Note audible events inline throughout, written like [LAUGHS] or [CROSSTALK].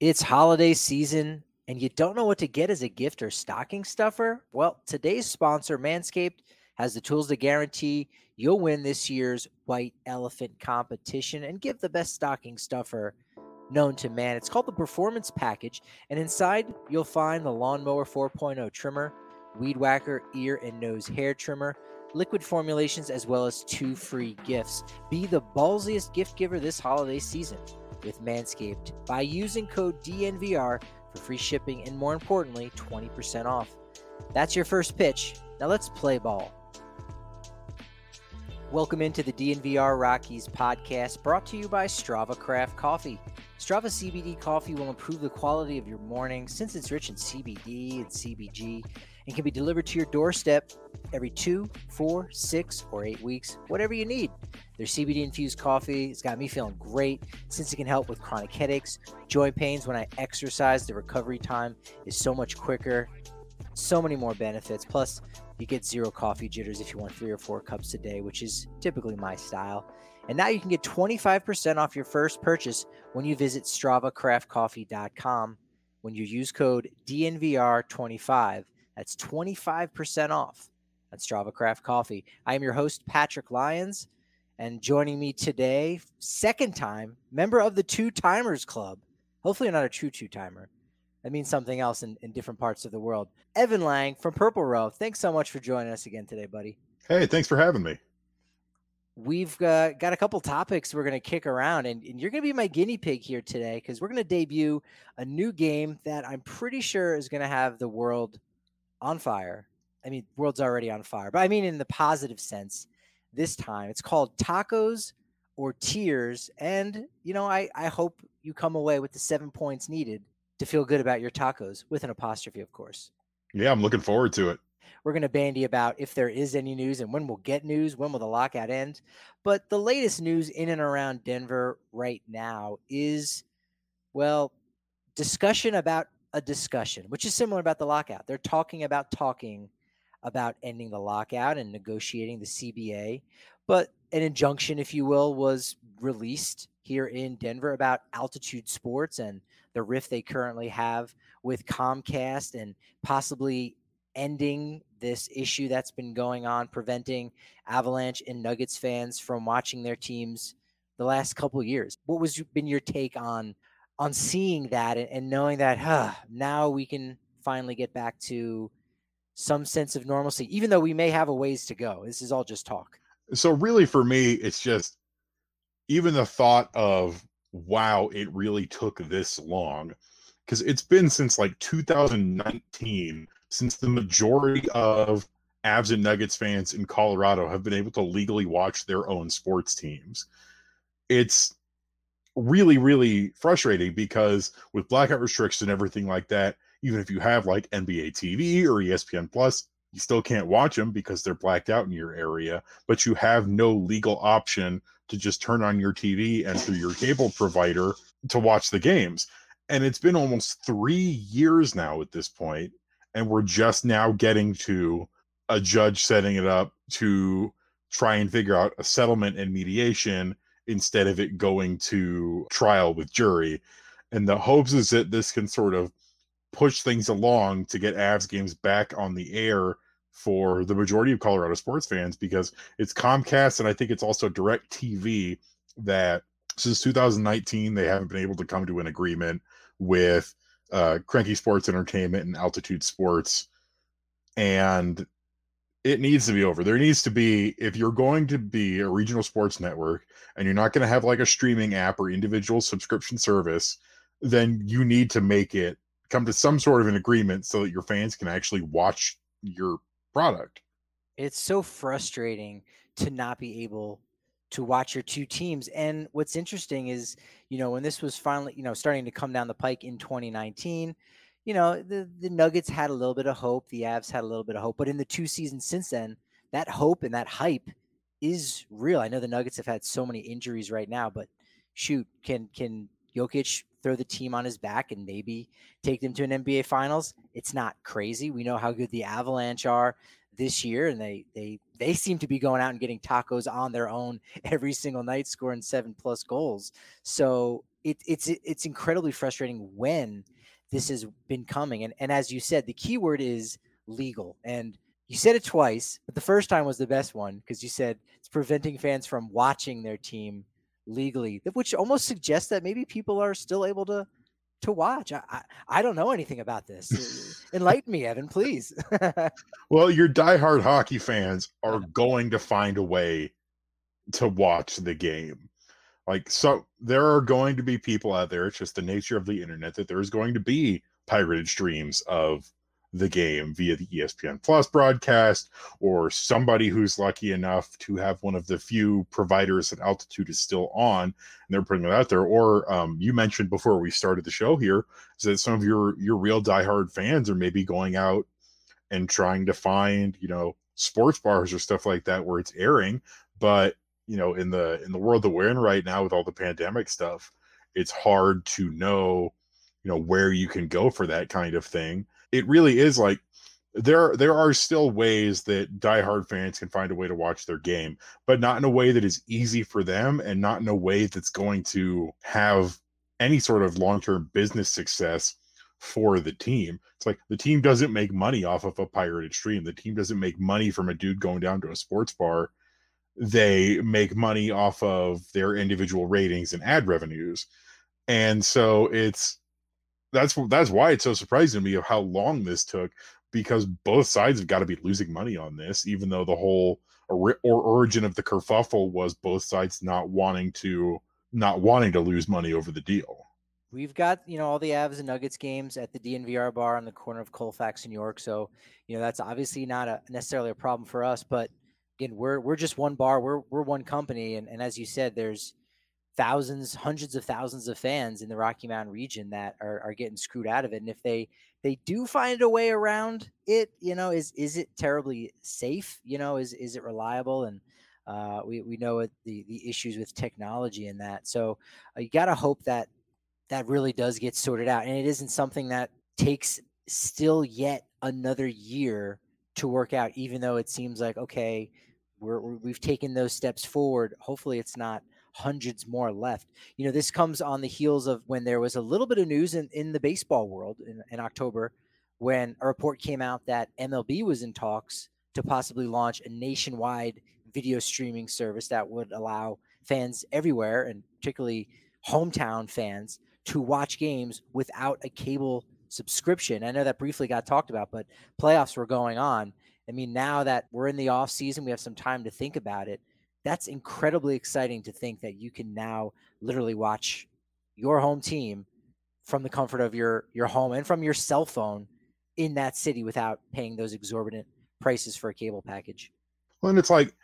It's holiday season and you don't know what to get as a gift or stocking stuffer? Well, today's sponsor, Manscaped, has the tools to guarantee you'll win this year's White Elephant competition and give the best stocking stuffer known to man. It's called the Performance Package, and inside you'll find the Lawnmower 4.0 trimmer, Weed Whacker ear and nose hair trimmer, liquid formulations, as well as two free gifts. Be the ballsiest gift giver this holiday season with Manscaped by using code DNVR for free shipping and, more importantly, 20% off. That's your first pitch. Now let's play ball. Welcome into the DNVR Rockies podcast brought to you by Strava Craft Coffee. Strava CBD coffee will improve the quality of your morning since it's rich in CBD and CBG and can be delivered to your doorstep every two, four, six, or eight weeks, whatever you need. Their CBD infused coffee has got me feeling great since it can help with chronic headaches, joint pains. When I exercise, the recovery time is so much quicker. So many more benefits. Plus, you get zero coffee jitters if you want three or four cups a day, which is typically my style. And now you can get 25% off your first purchase when you visit StravaCraftCoffee.com when you use code DNVR25. That's 25% off at Strava Craft Coffee. I am your host, Patrick Lyons, and joining me today, second time, member of the Two Timers Club. Hopefully, not a true two timer. That means something else in, in different parts of the world. Evan Lang from Purple Row. Thanks so much for joining us again today, buddy. Hey, thanks for having me. We've uh, got a couple topics we're going to kick around, and, and you're going to be my guinea pig here today because we're going to debut a new game that I'm pretty sure is going to have the world on fire. I mean, world's already on fire, but I mean in the positive sense this time. It's called Tacos or Tears. And, you know, I, I hope you come away with the seven points needed to feel good about your tacos with an apostrophe, of course. Yeah, I'm looking forward to it. We're going to bandy about if there is any news and when we'll get news, when will the lockout end. But the latest news in and around Denver right now is, well, discussion about a discussion, which is similar about the lockout. They're talking about talking about ending the lockout and negotiating the CBA. But an injunction, if you will, was released here in Denver about altitude sports and the rift they currently have with Comcast and possibly ending this issue that's been going on, preventing Avalanche and Nuggets fans from watching their teams the last couple years. What was been your take on on seeing that and, knowing that huh, now we can finally get back to some sense of normalcy, even though we may have a ways to go. This is all just talk. So really for me, it's just even the thought of wow, it really took this long because it's been since like 2019 since the majority of Avs and Nuggets fans in Colorado have been able to legally watch their own sports teams. It's really, really frustrating because with blackout restrictions and everything like that, even if you have like NBA TV or ESPN Plus, you still can't watch them because they're blacked out in your area, but you have no legal option to just turn on your TV and through your cable provider to watch the games. And it's been almost three years now at this point, and we're just now getting to a judge setting it up to try and figure out a settlement and mediation instead of it going to trial with jury. And the hopes is that this can sort of push things along to get Avs games back on the air for the majority of Colorado sports fans because it's Comcast and I think it's also Direct TV that since 2019 they haven't been able to come to an agreement with uh, Kroenke Sports Entertainment and Altitude Sports and it needs to be over. There needs to be, if you're going to be a regional sports network and you're not going to have like a streaming app or individual subscription service, then you need to make it come to some sort of an agreement so that your fans can actually watch your product. It's so frustrating to not be able to watch your two teams. And what's interesting is, you know, when this was finally, you know, starting to come down the pike in 2019, you know, the, the Nuggets had a little bit of hope. The Avs had a little bit of hope. But in the two seasons since then, that hope and that hype is real. I know the Nuggets have had so many injuries right now, but shoot, can can Jokic throw the team on his back and maybe take them to an NBA Finals? It's not crazy. We know how good the Avalanche are this year, and they they they seem to be going out and getting tacos on their own [LAUGHS] every single night, scoring seven plus goals. So it, it's it's incredibly frustrating when this has been coming. And and as you said, the key word is legal. And you said it twice, but the first time was the best one because you said it's preventing fans from watching their team legally, which almost suggests that maybe people are still able to to watch. I I, I don't know anything about this. [LAUGHS] Enlighten me, Evan, please. [LAUGHS] well, your diehard hockey fans are going to find a way to watch the game. Like so there are going to be people out there, it's just the nature of the internet that there's going to be pirated streams of the game via the ESPN Plus broadcast, or somebody who's lucky enough to have one of the few providers that altitude is still on and they're putting it out there. Or um, you mentioned before we started the show here is that some of your your real diehard fans are maybe going out and trying to find you know sports bars or stuff like that where it's airing, but you know in the in the world that we're in right now with all the pandemic stuff, it's hard to know you know where you can go for that kind of thing it really is like there there are still ways that diehard fans can find a way to watch their game, but not in a way that is easy for them and not in a way that's going to have any sort of long-term business success for the team. It's like the team doesn't make money off of a pirated stream. The team doesn't make money from a dude going down to a sports bar. They make money off of their individual ratings and ad revenues. And so it's that's that's why it's so surprising to me of how long this took because both sides have got to be losing money on this, even though the whole or, or origin of the kerfuffle was both sides not wanting to not wanting to lose money over the deal. We've got you know all the Avs and Nuggets games at the DNVR bar on the corner of Colfax and York, so you know that's obviously not a necessarily a problem for us. But again, we're we're just one bar, we're we're one company, and and as you said, there's thousands, hundreds of thousands of fans in the Rocky Mountain region that are, are getting screwed out of it. And if they they do find a way around it, you know, is is it terribly safe? You know, is is it reliable? And uh, we we know the the issues with technology and that. So uh, you got to hope that that really does get sorted out, and it isn't something that takes still yet another year to work out. Even though it seems like okay, we're, we've taken those steps forward. Hopefully, it's not hundreds more left. You know, this comes on the heels of when there was a little bit of news in, in the baseball world in, in October when a report came out that MLB was in talks to possibly launch a nationwide video streaming service that would allow fans everywhere and particularly hometown fans to watch games without a cable subscription. I know that briefly got talked about, but playoffs were going on. I mean, now that we're in the off season, we have some time to think about it that's incredibly exciting to think that you can now literally watch your home team from the comfort of your your home and from your cell phone in that city without paying those exorbitant prices for a cable package. Well, and it's like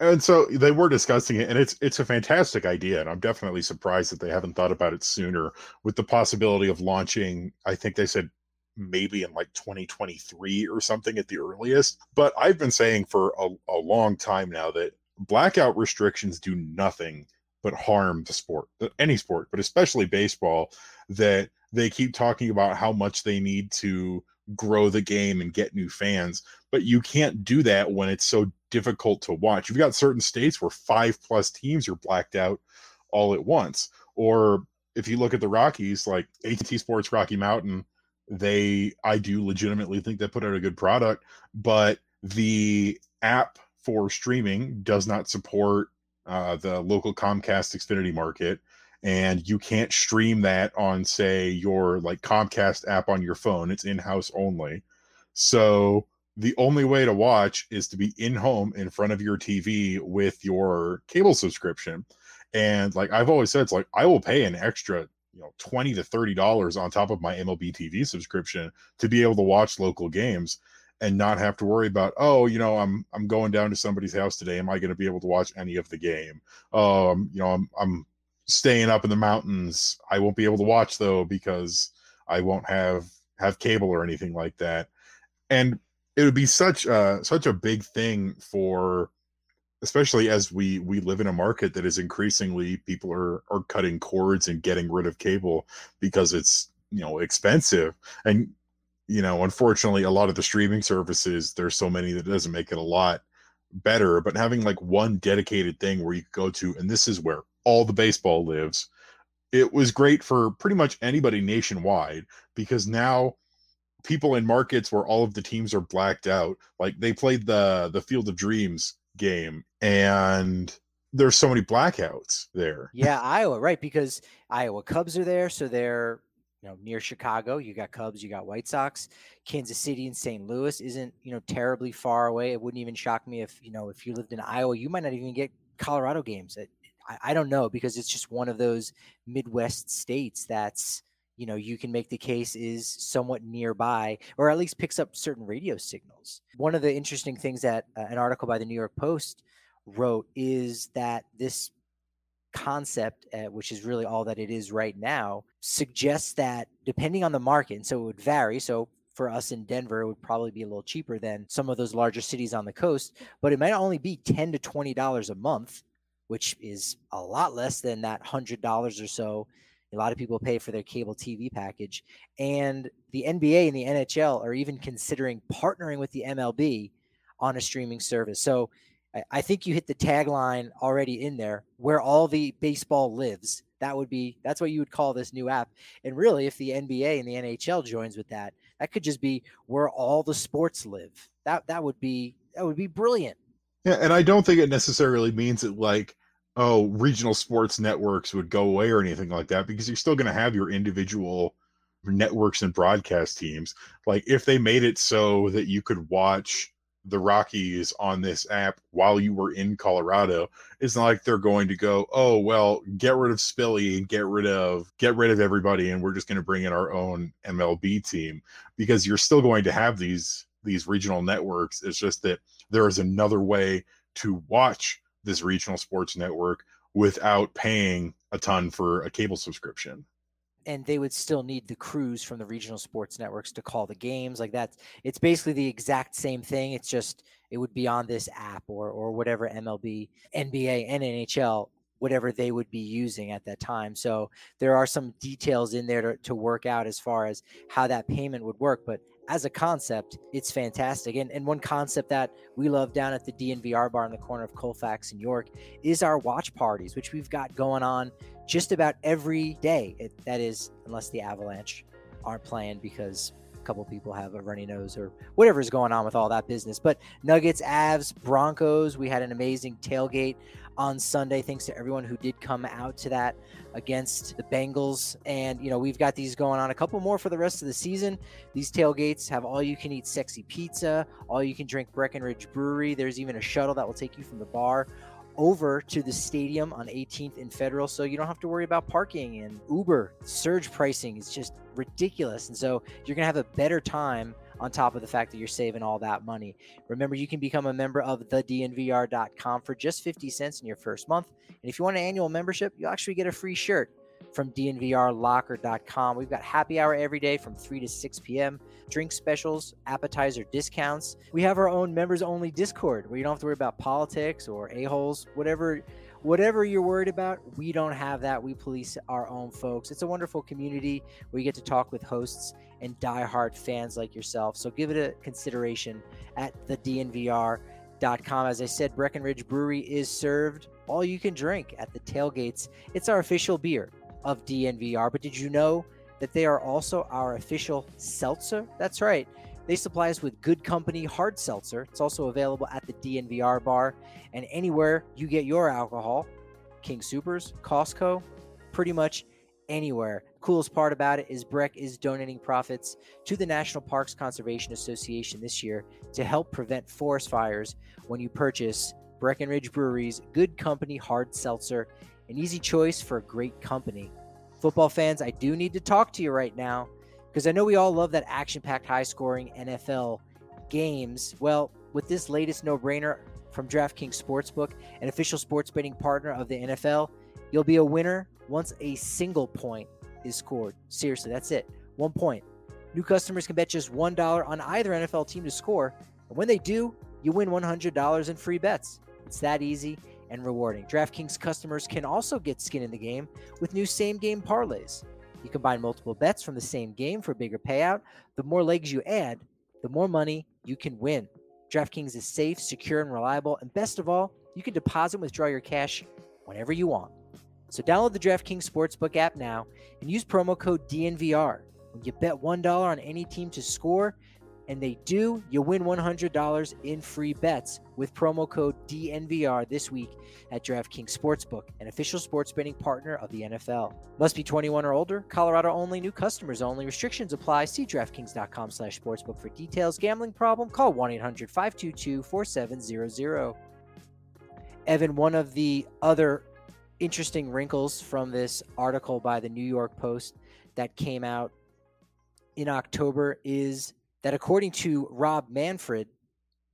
and so they were discussing it and it's it's a fantastic idea and i'm definitely surprised that they haven't thought about it sooner with the possibility of launching i think they said maybe in like 2023 or something at the earliest but i've been saying for a, a long time now that blackout restrictions do nothing but harm the sport, any sport, but especially baseball, that they keep talking about how much they need to grow the game and get new fans. But you can't do that when it's so difficult to watch. You've got certain states where five plus teams are blacked out all at once. Or if you look at the Rockies, like AT Sports Rocky Mountain, they, I do legitimately think they put out a good product, but the app for streaming does not support uh, the local Comcast Xfinity market, and you can't stream that on, say, your like Comcast app on your phone. It's in house only. So the only way to watch is to be in home in front of your TV with your cable subscription. And like I've always said, it's like I will pay an extra, you know, 20 to 30 dollars on top of my MLB TV subscription to be able to watch local games and not have to worry about, oh, you know, I'm I'm going down to somebody's house today. Am I going to be able to watch any of the game? Um, you know, I'm I'm staying up in the mountains. I won't be able to watch though because I won't have have cable or anything like that. And it would be such a such a big thing for especially as we we live in a market that is increasingly people are are cutting cords and getting rid of cable because it's you know expensive. And you know unfortunately a lot of the streaming services there's so many that doesn't make it a lot better but having like one dedicated thing where you go to and this is where all the baseball lives it was great for pretty much anybody nationwide because now people in markets where all of the teams are blacked out like they played the the field of dreams game and there's so many blackouts there. [LAUGHS] Yeah iowa right because iowa cubs are there so they're you know near chicago you got cubs you got white sox. Kansas city and st louis isn't you know terribly far away. It wouldn't even shock me if you know if you lived in iowa you might not even get colorado games. I, I don't know because it's just one of those midwest states that's you know you can make the case is somewhat nearby or at least picks up certain radio signals. One of the interesting things that uh, an article by the new york post wrote is that this concept uh, which is really all that it is right now suggests that depending on the market and so it would vary so for us in denver it would probably be a little cheaper than some of those larger cities on the coast but it might only be 10 to 20 dollars a month which is a lot less than that hundred dollars or so a lot of people pay for their cable TV package. And the NBA and the NHL are even considering partnering with the MLB on a streaming service. So I, think you hit the tagline already in there where all the baseball lives. That would be that's what you would call this new app. And really, if the NBA and the NHL joins with that, that could just be where all the sports live. That that would be that would be brilliant. Yeah, and I don't think it necessarily means that like oh regional sports networks would go away or anything like that because you're still going to have your individual networks and broadcast teams like if they made it so that you could watch the Rockies on this app while you were in Colorado. It's not like they're going to go, oh well, get rid of Spilly and get rid of get rid of everybody, and we're just going to bring in our own MLB team because you're still going to have these these regional networks. It's just that there is another way to watch this regional sports network without paying a ton for a cable subscription. And they would still need the crews from the regional sports networks to call the games like that it's basically the exact same thing it's just it would be on this app or or whatever mlb nba and nhl whatever they would be using at that time. So there are some details in there to, to work out as far as how that payment would work but as a concept, it's fantastic. And, and one concept that we love down at the DNVR bar in the corner of Colfax and York is our watch parties, which we've got going on just about every day. It, that is, unless the Avalanche aren't playing because couple people have a runny nose or whatever's going on with all that business. But Nuggets, Avs, Broncos, we had an amazing tailgate on Sunday. Thanks to everyone who did come out to that against the Bengals. And, you know, we've got these going on a couple more for the rest of the season. These tailgates have all you can eat sexy pizza, all you can drink Breckenridge Brewery. There's even a shuttle that will take you from the bar over to the stadium on 18th and Federal, so you don't have to worry about parking and Uber. Surge pricing is just ridiculous. And so you're going to have a better time on top of the fact that you're saving all that money. Remember, you can become a member of thednvr.com for just 50 cents in your first month. And if you want an annual membership, you'll actually get a free shirt from dnvrlocker.com. We've got happy hour every day from 3 to 6 p.m., drink specials, appetizer discounts. We have our own members only Discord where you don't have to worry about politics or a-holes, whatever whatever you're worried about, we don't have that. We police our own folks. It's a wonderful community where you get to talk with hosts and diehard fans like yourself. So give it a consideration at the DNVR.com. As I said, Breckenridge Brewery is served all you can drink at the tailgates. It's our official beer of DNVR. But did you know that they are also our official seltzer? That's right. They supply us with good company hard seltzer. It's also available at the DNVR bar and anywhere you get your alcohol. King Supers, Costco, pretty much anywhere. Coolest part about it is Breck is donating profits to the National Parks Conservation Association this year to help prevent forest fires when you purchase Breckenridge Brewery's Good Company Hard Seltzer, an easy choice for a great company. Football fans, I do need to talk to you right now because I know we all love that action packed, high scoring NFL games. Well, with this latest no brainer from DraftKings Sportsbook, an official sports betting partner of the NFL, you'll be a winner once a single point is scored. Seriously, that's it. One point. New customers can bet just $1 on either NFL team to score. And when they do, you win $100 in free bets. It's that easy and rewarding. DraftKings customers can also get skin in the game with new same game parlays. You combine multiple bets from the same game for a bigger payout. The more legs you add, the more money you can win. DraftKings is safe, secure, and reliable. And best of all, you can deposit and withdraw your cash whenever you want. So download the DraftKings Sportsbook app now and use promo code DNVR. When you bet $1 on any team to score, and they do, you win $100 in free bets with promo code DNVR this week at DraftKings Sportsbook, an official sports betting partner of the NFL. Must be 21 or older, Colorado only, new customers only. Restrictions apply. See DraftKings.com slash sportsbook for details. Gambling problem? Call 1-800-522-4700. Evan, one of the other interesting wrinkles from this article by the New York Post that came out in October is that according to Rob Manfred,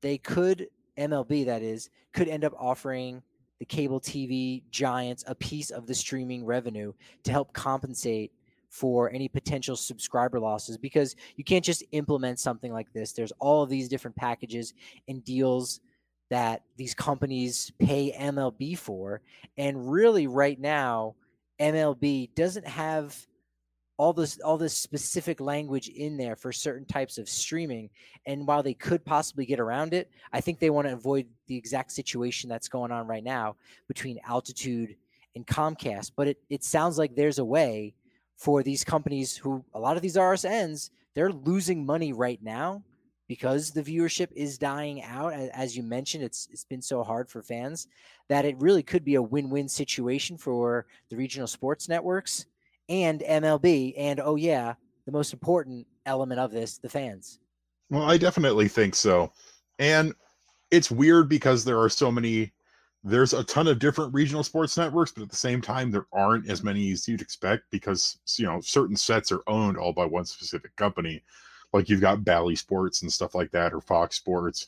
they could MLB that is could end up offering the cable TV giants a piece of the streaming revenue to help compensate for any potential subscriber losses because you can't just implement something like this. There's all of these different packages and deals that these companies pay MLB for. And really, right now, MLB doesn't have all this all this specific language in there for certain types of streaming and while they could possibly get around it i think they want to avoid the exact situation that's going on right now between altitude and comcast but it, it sounds like there's a way for these companies who a lot of these rsns they're losing money right now because the viewership is dying out as you mentioned it's it's been so hard for fans that it really could be a win-win situation for the regional sports networks and MLB, and oh yeah, the most important element of this, the fans. Well, I definitely think so. And it's weird because there are so many there's a ton of different regional sports networks, but at the same time, there aren't as many as you'd expect because you know certain sets are owned all by one specific company. Like you've got Bally Sports and stuff like that, or Fox Sports,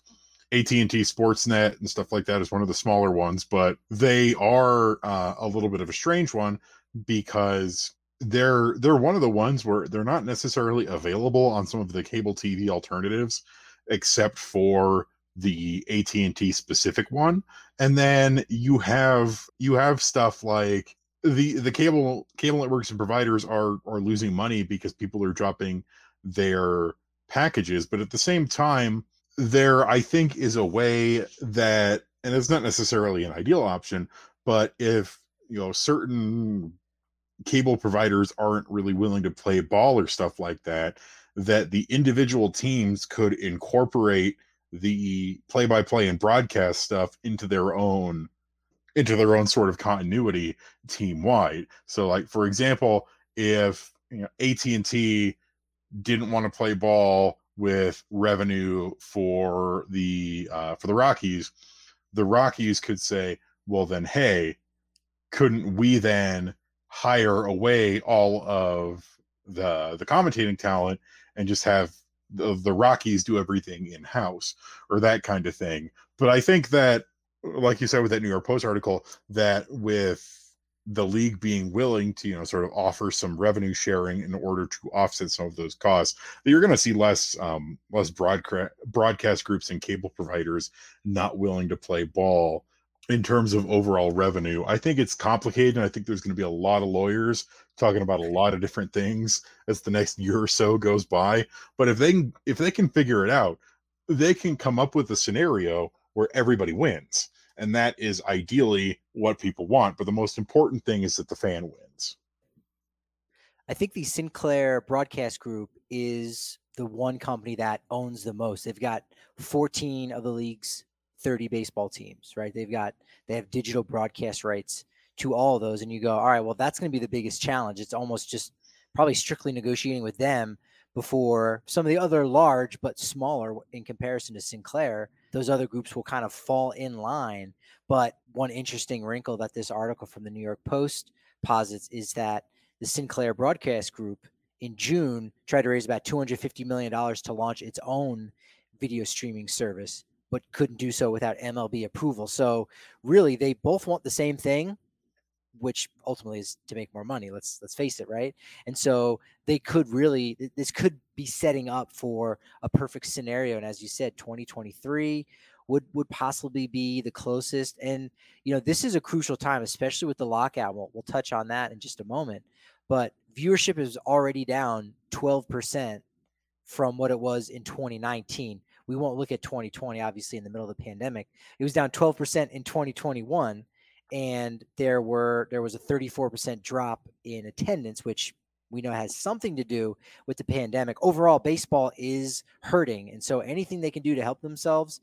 AT and T Sportsnet and stuff like that is one of the smaller ones, but they are uh, a little bit of a strange one because they're they're one of the ones where they're not necessarily available on some of the cable TV alternatives except for the AT&T specific one. And then you have you have stuff like the the cable cable networks and providers are are losing money because people are dropping their packages. But at the same time there I think is a way that and it's not necessarily an ideal option but if you know certain cable providers aren't really willing to play ball or stuff like that that the individual teams could incorporate the play by play and broadcast stuff into their own into their own sort of continuity team wide so like for example if you know AT&T didn't want to play ball with revenue for the uh, for the Rockies the Rockies could say well then hey couldn't we then hire away all of the the commentating talent and just have the, the Rockies do everything in house or that kind of thing. But I think that, like you said with that New York Post article, that with the league being willing to you know sort of offer some revenue sharing in order to offset some of those costs that you're going to see less um less broadcast broadcast groups and cable providers not willing to play ball in terms of overall revenue. I think it's complicated. And I think there's going to be a lot of lawyers talking about a lot of different things as the next year or so goes by. But if they can, if they can figure it out, they can come up with a scenario where everybody wins. And that is ideally what people want. But the most important thing is that the fan wins. I think the Sinclair Broadcast Group is the one company that owns the most. They've got 14 of the league's 30 baseball teams, right? They've got they have digital broadcast rights to all of those, and you go, all right, well, that's going to be the biggest challenge. It's almost just probably strictly negotiating with them before some of the other large but smaller in comparison to Sinclair, those other groups will kind of fall in line. But one interesting wrinkle that this article from the New York Post posits is that the Sinclair Broadcast Group in June tried to raise about $250 million to launch its own video streaming service, but couldn't do so without MLB approval. So, really, they both want the same thing which ultimately is to make more money let's let's face it right? And so they could really this could be setting up for a perfect scenario and as you said 2023 would would possibly be the closest. And you know this is a crucial time especially with the lockout we'll, we'll touch on that in just a moment but viewership is already down 12% from what it was in 2019 we won't look at 2020 obviously in the middle of the pandemic. It was down 12% in 2021 and there were there was a 34% drop in attendance which we know has something to do with the pandemic. Overall baseball is hurting and so anything they can do to help themselves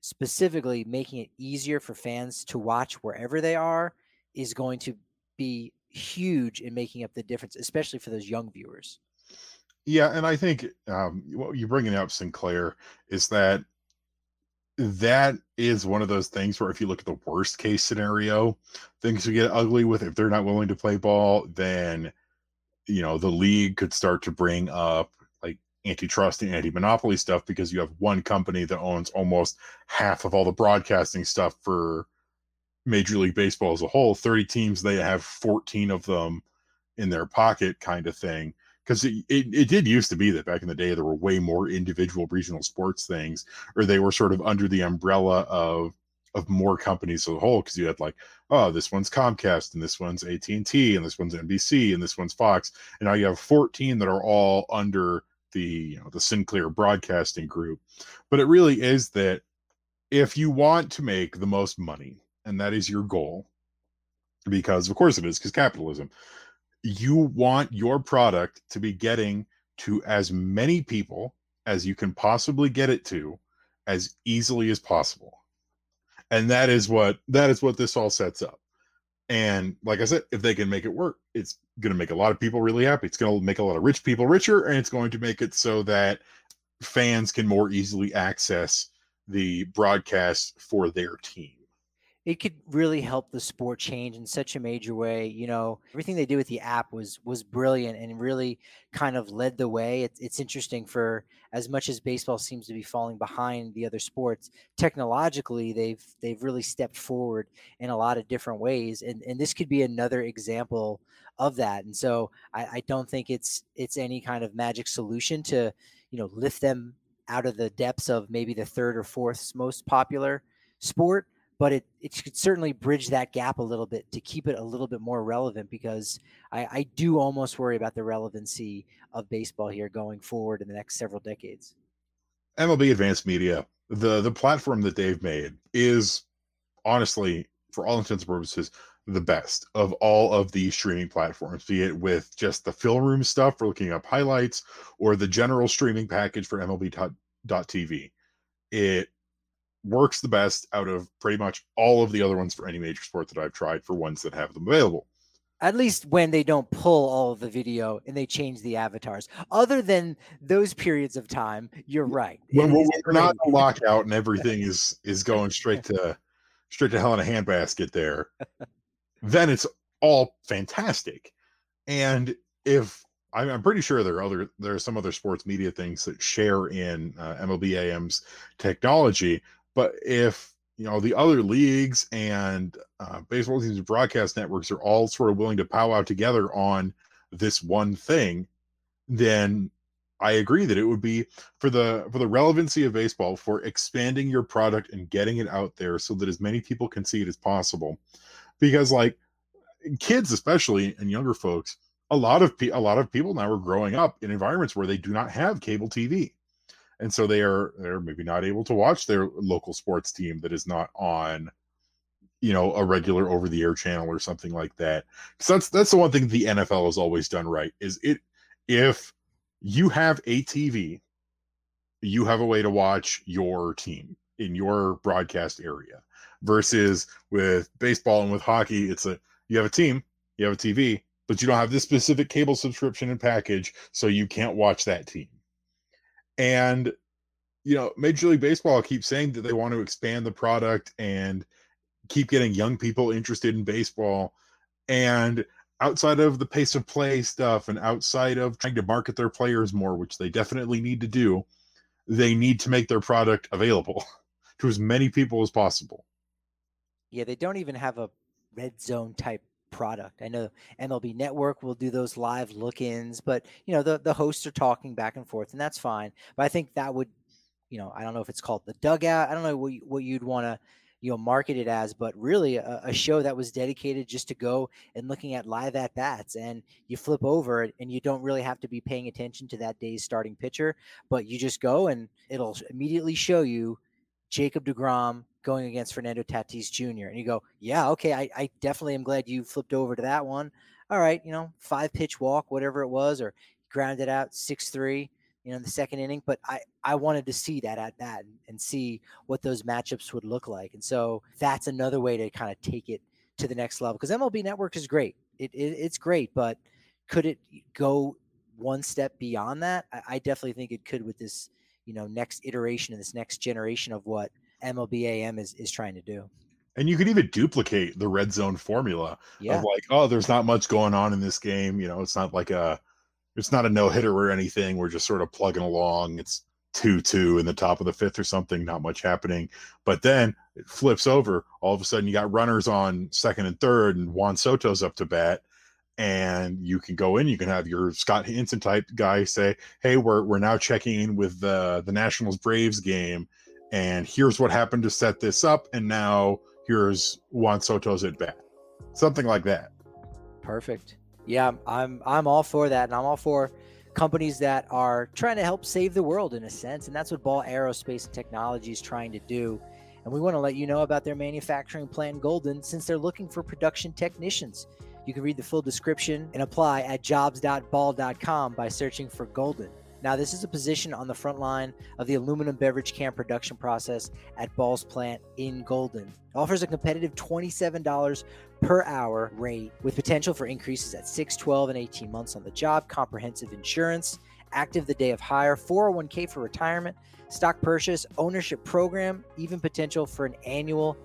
specifically making it easier for fans to watch wherever they are is going to be huge in making up the difference especially for those young viewers yeah and i think um, what you're bringing up sinclair is that that is one of those things where if you look at the worst case scenario, things would get ugly with if they're not willing to play ball, then you know the league could start to bring up like antitrust and anti-monopoly stuff because you have one company that owns almost half of all the broadcasting stuff for Major League Baseball as a whole. 30 teams, they have 14 of them in their pocket kind of thing because it, it, it, did used to be that back in the day there were way more individual regional sports things or they were sort of under the umbrella of of more companies as a whole because you had like oh this one's comcast and this one's at&t and this one's nbc and this one's fox and now you have 14 that are all under the you know the sinclair broadcasting group. But it really is that if you want to make the most money and that is your goal because of course it is because capitalism you want your product to be getting to as many people as you can possibly get it to as easily as possible. And that is what that is what this all sets up. And like i said if they can make it work it's going to make a lot of people really happy. It's going to make a lot of rich people richer and it's going to make it so that fans can more easily access the broadcast for their team it could really help the sport change in such a major way. You know, everything they did with the app was was brilliant and really kind of led the way. It's, it's interesting for as much as baseball seems to be falling behind the other sports technologically, they've they've really stepped forward in a lot of different ways, and and this could be another example of that. And so I, I don't think it's it's any kind of magic solution to you know lift them out of the depths of maybe the third or fourth most popular sport but it, it could certainly bridge that gap a little bit to keep it a little bit more relevant because I, I do almost worry about the relevancy of baseball here going forward in the next several decades. MLB Advanced Media, the the platform that they've made is honestly, for all intents and purposes, the best of all of the streaming platforms, be it with just the film room stuff for looking up highlights or the general streaming package for MLB.TV. It works the best out of pretty much all of the other ones for any major sport that I've tried for ones that have them available. At least when they don't pull all of the video and they change the avatars. Other than those periods of time, you're right. When, when we're not in lockout and everything [LAUGHS] is is going straight to [LAUGHS] straight to hell in a handbasket there, then it's all fantastic. And if I'm pretty sure there are other there are some other sports media things that share in uh, MLB AM's technology, but if you know the other leagues and uh, baseball teams and broadcast networks are all sort of willing to powwow together on this one thing, then I agree that it would be for the for the relevancy of baseball for expanding your product and getting it out there so that as many people can see it as possible. Because like kids especially and younger folks, a lot of pe- a lot of people now are growing up in environments where they do not have cable TV and so they are they're maybe not able to watch their local sports team that is not on you know a regular over the air channel or something like that because that's that's the one thing the nfl has always done right is it if you have a tv you have a way to watch your team in your broadcast area versus with baseball and with hockey, it's a you have a team, you have a TV, but you don't have this specific cable subscription and package, so you can't watch that team. And you know, Major League Baseball keeps saying that they want to expand the product and keep getting young people interested in baseball. And outside of the pace of play stuff and outside of trying to market their players more, which they definitely need to do, they need to make their product available [LAUGHS] to as many people as possible. Yeah, they don't even have a red zone type product. I know MLB Network will do those live look-ins, but you know the the hosts are talking back and forth, and that's fine. But I think that would, you know, I don't know if it's called the dugout. I don't know what you, what you'd want to you know market it as but really a, a, show that was dedicated just to go and looking at live at bats and you flip over and you don't really have to be paying attention to that day's starting pitcher but you just go and it'll immediately show you Jacob DeGrom going against Fernando Tatis Jr. And you go, yeah, okay, I, I definitely am glad you flipped over to that one. All right, you know, five pitch walk, whatever it was, or grounded out six three you know, in the second inning. But I, I wanted to see that at that and see what those matchups would look like. And so that's another way to kind of take it to the next level because MLB Network is great. It, it, it's great, but could it go one step beyond that? I, I definitely think it could with this, you know, next iteration and this next generation of what MLB AM is is trying to do. And you could even duplicate the red zone formula yeah. of like, oh, there's not much going on in this game. You know, it's not like a it's not a no hitter or anything. We're just sort of plugging along. It's two two in the top of the fifth or something. Not much happening. But then it flips over. All of a sudden, you got runners on second and third, and Juan Soto's up to bat. And you can go in. You can have your Scott Hanson type guy say, "Hey, we're we're now checking in with the the Nationals Braves game, and here's what happened to set this up. And now here's Juan Soto's at bat." Something like that. Perfect yeah, I'm I'm all for that, and I'm all for companies that are trying to help save the world in a sense, and that's what Ball Aerospace and Technology is trying to do. And we want to let you know about their manufacturing plant Golden since they're looking for production technicians. You can read the full description and apply at jobs.ball.com by searching for Golden. Now, this is a position on the front line of the aluminum beverage can production process at Ball's plant in Golden. It offers a competitive $27 per hour rate with potential for increases at 6, 12, and 18 months on the job, comprehensive insurance, active the day of hire, 401k for retirement, stock purchase, ownership program, even potential for an annual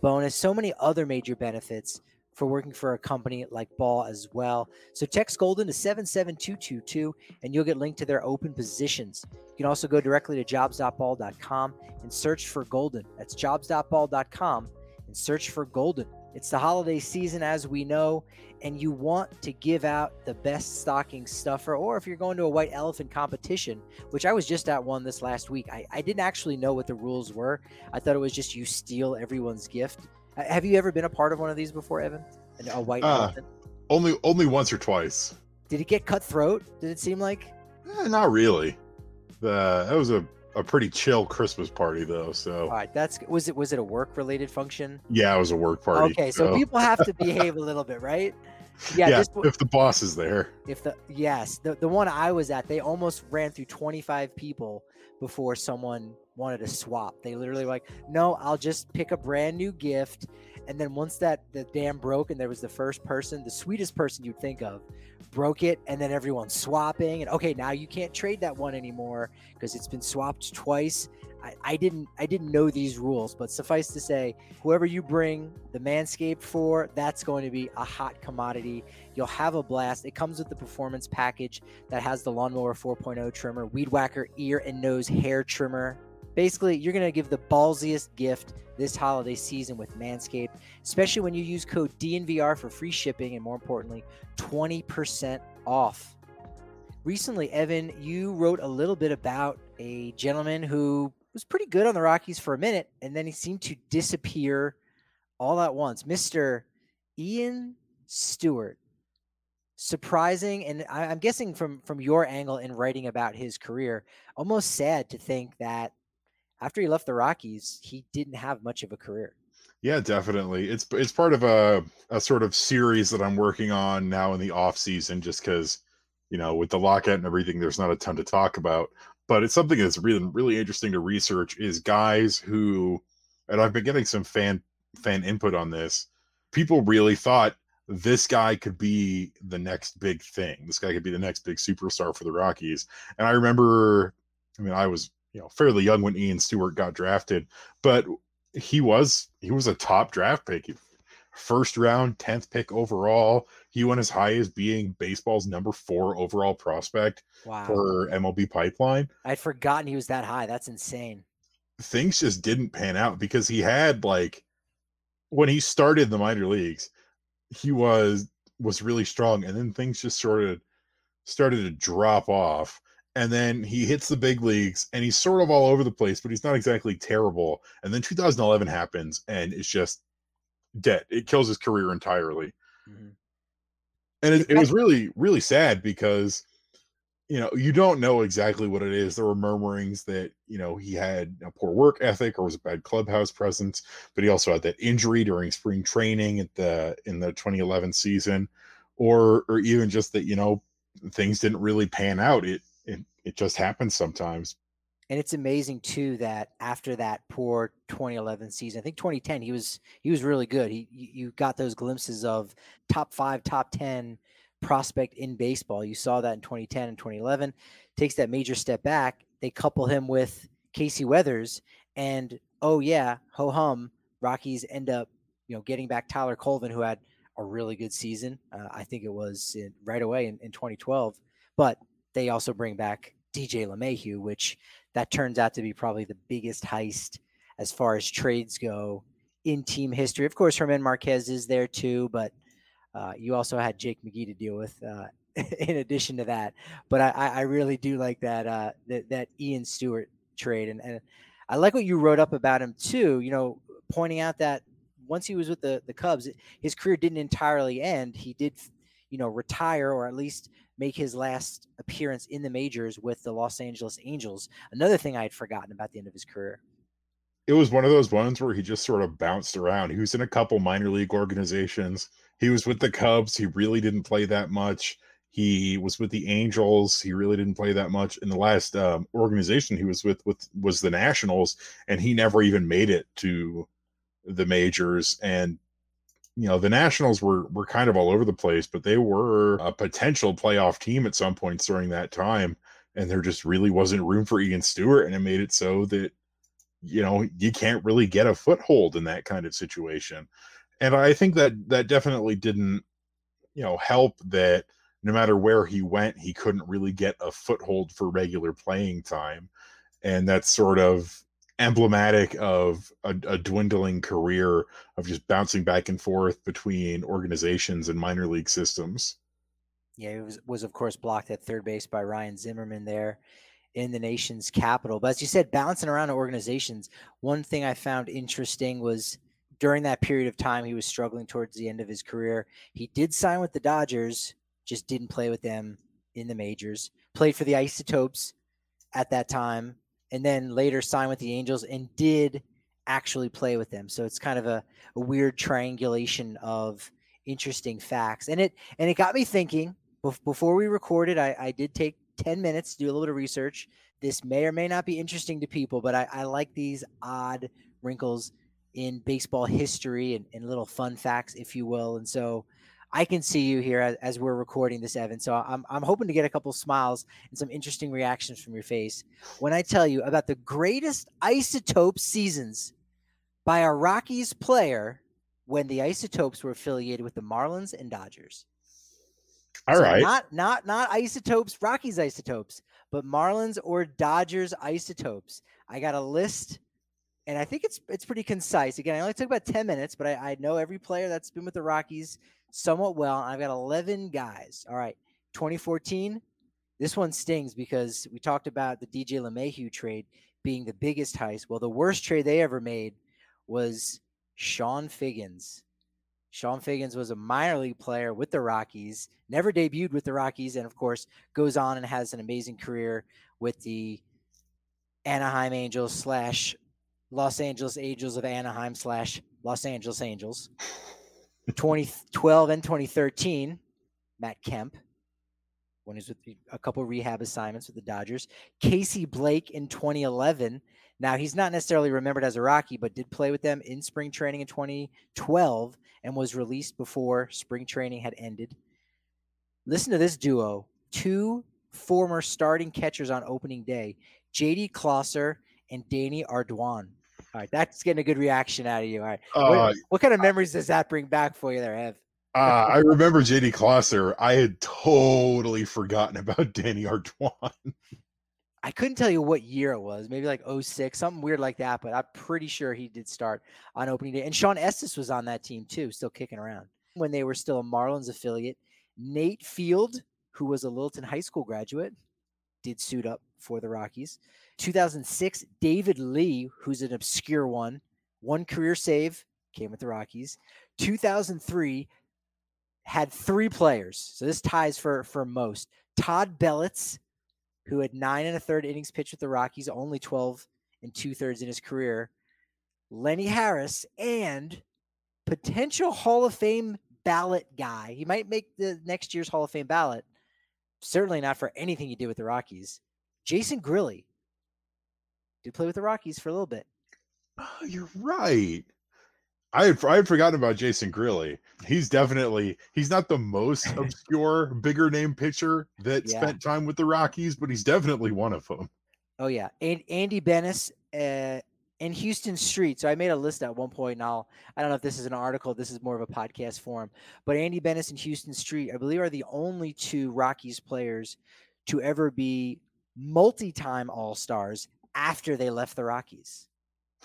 bonus. So many other major benefits for working for a company like Ball as well. So text Golden to 77222 and you'll get linked to their open positions. You can also go directly to jobs.ball.com and search for Golden. That's jobs.ball.com and search for Golden. It's the holiday season, as we know, and you want to give out the best stocking stuffer, or if you're going to a white elephant competition, which I was just at one this last week, I, I didn't actually know what the rules were. I thought it was just you steal everyone's gift. Have you ever been a part of one of these before, Evan? A white uh, elephant? Only, only once or twice. Did it get cutthroat? Did it seem like? Eh, not really. The that was a, a pretty chill Christmas party though. So. All right, that's was it. Was it a work related function? Yeah, it was a work party. Okay, so, so people have to [LAUGHS] behave a little bit, right? Yeah, yeah this, if the boss is there. If the yes, the the one I was at, they almost ran through 25 people before someone wanted to swap. They literally like, no, I'll just pick a brand new gift. And then once that the dam broke and there was the first person, the sweetest person you'd think of, broke it, and then everyone's swapping. And okay, now you can't trade that one anymore because it's been swapped twice. I, I didn't I didn't know these rules, but suffice to say, whoever you bring the Manscaped for, that's going to be a hot commodity. You'll have a blast. It comes with the performance package that has the Lawnmower 4.0 trimmer, Weed Whacker ear and nose hair trimmer. Basically, you're going to give the ballsiest gift this holiday season with Manscaped, especially when you use code DNVR for free shipping and more importantly, 20% off. Recently, Evan, you wrote a little bit about a gentleman who was pretty good on the Rockies for a minute, and then he seemed to disappear all at once. Mr. Ian Stewart. Surprising, and I, am guessing from from your angle in writing about his career, almost sad to think that after he left the Rockies, he didn't have much of a career. Yeah, definitely. It's it's part of a a sort of series that I'm working on now in the off season, just because you know with the lockout and everything, there's not a ton to talk about but it's something that's really really interesting to research is guys who and I've been getting some fan fan input on this. People really thought this guy could be the next big thing. This guy could be the next big superstar for the Rockies. And I remember, I mean, I was you know fairly young when Ian Stewart got drafted, but he was he was a top draft pick, first round, tenth pick overall. He went as high as being baseball's number four overall prospect Wow. for MLB Pipeline. I'd forgotten he was that high. That's insane. Things just didn't pan out because he had like when he started the minor leagues, he was was really strong, and then things just sort of started to drop off. And then he hits the big leagues and he's sort of all over the place, but he's not exactly terrible. And then 2011 happens and it's just dead. It kills his career entirely. Mhm. And it, it was really, really sad because, you know, you don't know exactly what it is. There were murmurings that, you know, he had a poor work ethic or was a bad clubhouse presence, but he also had that injury during spring training at the in the 2011 season, or or even just that, you know, things didn't really pan out. It it, just happens sometimes. And it's amazing too that after that poor 2011 season, I think 2010 he was he was really good. He you got those glimpses of top 5, top 10 prospect in baseball. You saw that in 2010 and 2011. Takes that major step back. They couple him with Casey Weathers and oh yeah, ho hum, Rockies end up, you know, getting back Tyler Colvin who had a really good season. Uh, I think it was in, right away in, in 2012. But they also bring back DJ LeMahieu, which that turns out to be probably the biggest heist as far as trades go in team history. Of course, Germán Márquez is there too, but uh, you also had Jake McGee to deal with uh, [LAUGHS] in addition to that. But I, I really do like that uh, that, that Ian Stewart trade, and, and I like what you wrote up about him too. You know, pointing out that once he was with the the Cubs, his career didn't entirely end. He did, you know, retire or at least make his last appearance in the majors with the Los Angeles Angels. Another thing I had forgotten about the end of his career. It was one of those ones where he just sort of bounced around. He was in a couple minor league organizations. He was with the Cubs. He really didn't play that much. He was with the Angels. He really didn't play that much. In the last um, organization he was with, with was the Nationals, and he never even made it to the majors. And you know the Nationals were were kind of all over the place, but they were a potential playoff team at some points during that time, and there just really wasn't room for Ian Stewart, and it made it so that you know you can't really get a foothold in that kind of situation. And I think that that definitely didn't you know help that no matter where he went, he couldn't really get a foothold for regular playing time, and that's sort of emblematic of a, a, dwindling career of just bouncing back and forth between organizations and minor league systems. Yeah, he was, was of course blocked at third base by Ryan Zimmerman there in the nation's capital. But as you said, bouncing around organizations, one thing I found interesting was during that period of time he was struggling towards the end of his career. He did sign with the Dodgers, just didn't play with them in the majors. Played for the Isotopes at that time, and then later signed with the Angels and did actually play with them. So it's kind of a, a weird triangulation of interesting facts. And it and it got me thinking before we recorded, I, I did take 10 minutes to do a little bit of research. This may or may not be interesting to people, but I, I like these odd wrinkles in baseball history and, and little fun facts, if you will. And so I can see you here as, as, we're recording this, Evan. So I'm, I'm hoping to get a couple smiles and some interesting reactions from your face when I tell you about the greatest isotope seasons by a Rockies player when the Isotopes were affiliated with the Marlins and Dodgers. All so right, Not not not Isotopes, Rockies Isotopes, but Marlins or Dodgers Isotopes. I got a list and I think it's it's pretty concise. Again, I only took about 10 minutes, but I, I know every player that's been with the Rockies somewhat well. I've got 11 guys. All right. 2014. This one stings because we talked about the DJ LeMahieu trade being the biggest heist. Well, the worst trade they ever made was Chone Figgins. Chone Figgins was a minor league player with the Rockies, never debuted with the Rockies, and of course goes on and has an amazing career with the Anaheim Angels slash Los Angeles Angels of Anaheim slash Los Angeles Angels. 2012 and 2013, Matt Kemp, when he was with a couple rehab assignments with the Dodgers. Casey Blake in 2011, Now, he's not necessarily remembered as a Rocky, but did play with them in spring training in 2012 and was released before spring training had ended. Listen to this duo two former starting catchers on opening day JD Closser and Danny Ardoin. All right, that's getting a good reaction out of you. All right. Uh, what, what, kind of memories does that bring back for you there, Ev? uh, I remember JD Closser. I had totally forgotten about [LAUGHS] Danny Ardoin. I couldn't tell you what year it was, maybe like 06, something weird like that, but I'm pretty sure he did start on opening day. And Shawn Estes was on that team too, still kicking around when they were still a Marlins affiliate. Nate Field, who was a Littleton High School graduate, did suit up for the Rockies. 2006, David Lee, who's an obscure one, one career save, came with the Rockies. 2003 had three players, so this ties for for most. Todd Belitz, who had nine and a third innings pitched with the Rockies, only 12 and two thirds in his career. Lenny Harris and potential Hall of Fame ballot guy. He might make the next year's Hall of Fame ballot. Certainly not for anything he did with the Rockies. Jason Grilli did play with the Rockies for a little bit. Oh, you're right. I had, I had forgotten about Jason Grilli. He's definitely he's not the most [LAUGHS] obscure bigger name pitcher that yeah. spent time with the Rockies, but he's definitely one of them. Oh yeah, and Andy Benes uh, and Huston Street. So I made a list at one point. Now I don't know if this is an article. This is more of a podcast form. But Andy Benes and Huston Street, I believe, are the only two Rockies players to ever be multi-time All Stars after they left the Rockies.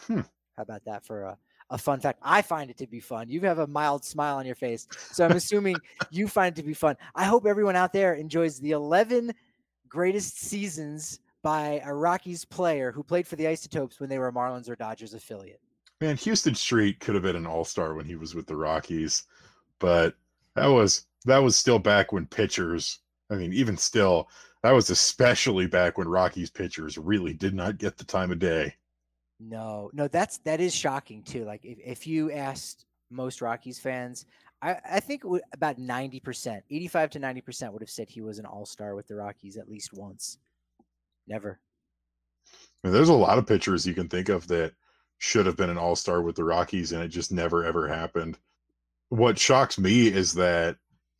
Hmm. How about that for a, a fun fact? I find it to be fun. You have a mild smile on your face. So I'm assuming [LAUGHS] you find it to be fun. I hope everyone out there enjoys the 11 greatest seasons by a Rockies player who played for the Isotopes when they were a Marlins or Dodgers affiliate. Man, Huston Street could have been an all-star when he was with the Rockies, but that was that was still back when pitchers, I mean, even still, that was especially back when Rockies pitchers really did not get the time of day. No, no, that's that is shocking too. Like if, if you asked most Rockies fans, I, I think about 90%, 85 to 90% would have said he was an all star with the Rockies at least once. Never. I mean, there's a lot of pitchers you can think of that should have been an all star with the Rockies and it just never ever happened. What shocks me is that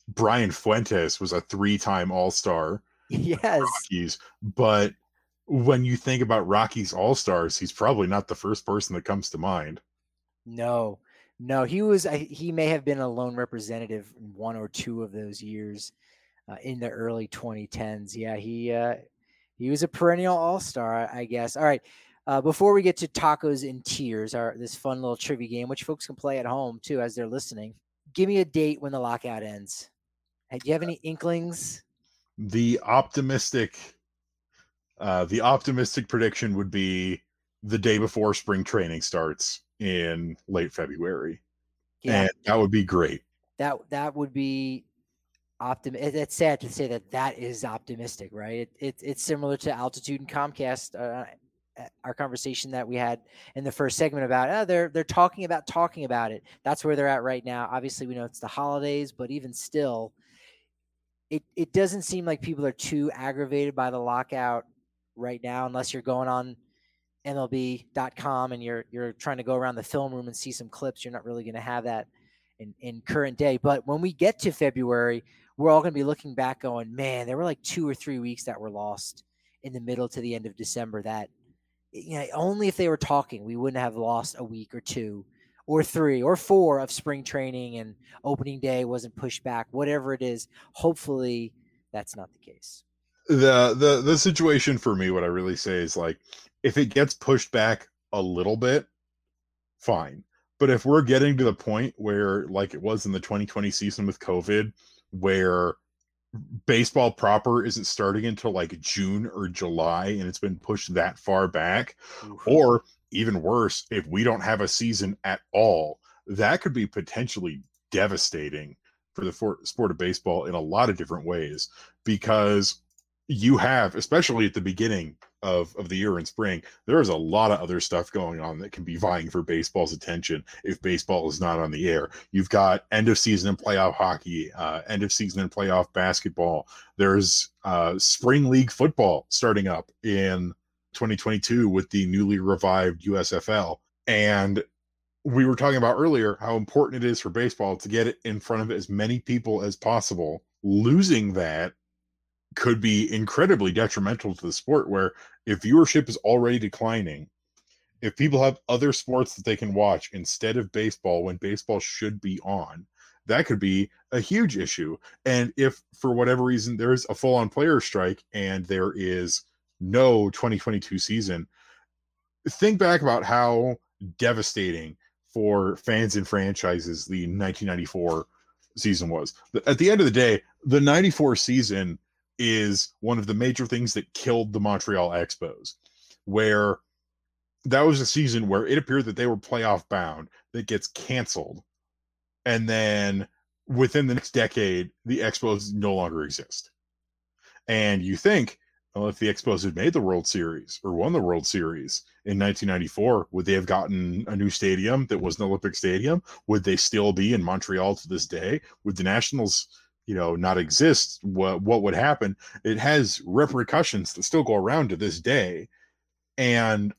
Brian Fuentes was a three time all star yes. Rockies. But when you think about Rockies All Stars, he's probably not the first person that comes to mind. No, no, he was. He may have been a lone representative in one or two of those years uh, in the early 2010s. Yeah, he uh, he was a perennial All Star, I guess. All right. Uh, before we get to tacos and tears, our this fun little trivia game, which folks can play at home too as they're listening. Give me a date when the lockout ends. Do you have any inklings the optimistic uh the optimistic prediction would be the day before spring training starts in late February. Yeah. And that would be great. That that would be optimistic. It's sad to say that that is optimistic, right? It, it it's similar to altitude and Comcast. Uh, our conversation that we had in the first segment about oh, they're they're talking about talking about it. That's where they're at right now. Obviously, we know it's the holidays, but even still, it it doesn't seem like people are too aggravated by the lockout right now, unless you're going on MLB.com and you're you're trying to go around the film room and see some clips. You're not really going to have that in in current day. But when we get to February, we're all going to be looking back, going, man, there were like two or three weeks that were lost in the middle to the end of December. That you know, only if they were talking, we wouldn't have lost a week or two or three or four of spring training and opening day wasn't pushed back, whatever it is. Hopefully, that's not the case. The the the situation for me, what I really say is like, if it gets pushed back a little bit, fine. But if we're getting to the point where, like it was in the 2020 season with COVID, where baseball proper isn't starting until like June or July and it's been pushed that far back, Oof. or even worse, if we don't have a season at all, that could be potentially devastating for the for, sport of baseball in a lot of different ways because you have, especially at the beginning of, of the year in spring, there is a lot of other stuff going on that can be vying for baseball's attention if baseball is not on the air. You've got end of season and playoff hockey, uh, end of season and playoff basketball. There's uh, spring league football starting up in 2022 with the newly revived USFL. And we were talking about earlier how important it is for baseball to get it in front of as many people as possible. Losing that could be incredibly detrimental to the sport, where if viewership is already declining, if people have other sports that they can watch instead of baseball when baseball should be on, that could be a huge issue. And if for whatever reason there's a full on player strike and there is no 2022 season, think back about how devastating for fans and franchises the 1994 season was. At the end of the day, the 94 season is one of the major things that killed the Montreal Expos, where that was a season where it appeared that they were playoff bound that gets canceled. And then within the next decade, the Expos no longer exist. And you think, well, if the Expos had made the World Series or won the World Series in 1994, would they have gotten a new stadium that was an Olympic Stadium? Would they still be in Montreal to this day? Would the Nationals, you know, not exist? What what would happen? It has repercussions that still go around to this day. And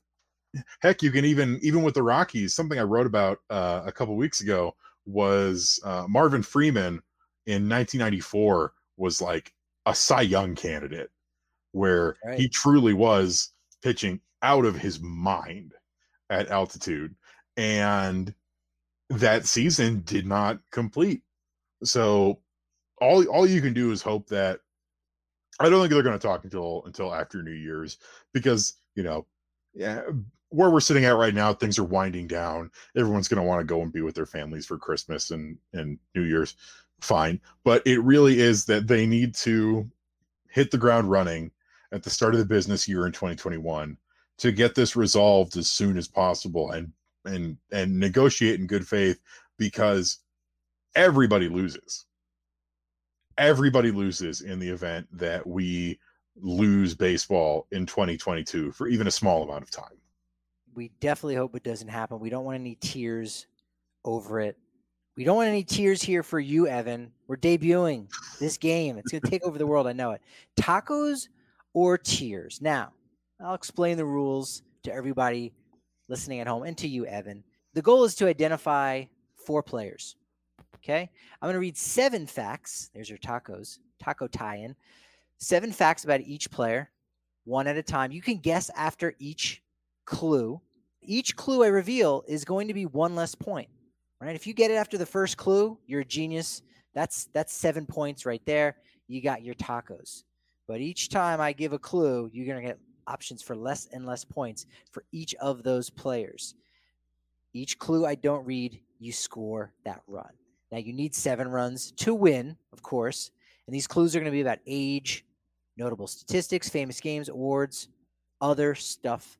heck, you can even even with the Rockies, something I wrote about uh, a couple weeks ago was uh, Marvin Freeman in 1994 was like a Cy Young candidate where right. he truly was pitching out of his mind at altitude. And that season did not complete. So all all you can do is hope that I don't think they're going to talk until until after New Year's because you know yeah where we're sitting at right now things are winding down everyone's going to want to go and be with their families for Christmas and and New Year's fine but it really is that they need to hit the ground running at the start of the business year in 2021 to get this resolved as soon as possible and and and negotiate in good faith because everybody loses. Everybody loses in the event that we lose baseball in 2022 for even a small amount of time. We definitely hope it doesn't happen. We don't want any tears over it. We don't want any tears here for you evan. We're debuting this game. It's going to take over the world. I know it. Tacos or tiers. Now, I'll explain the rules to everybody listening at home and to you, Evan. The goal is to identify four players. Okay. I'm going to read seven facts. There's your tacos, taco tie in. Seven facts about each player, one at a time. You can guess after each clue. Each clue I reveal is going to be one less point. Right? If you get it after the first clue, you're a genius. That's that's seven points right there. You got your tacos. But each time I give a clue, you're going to get options for less and less points for each of those players. Each clue I don't read, you score that run. Now you need seven runs to win, of course. And these clues are going to be about age, notable statistics, famous games, awards, other stuff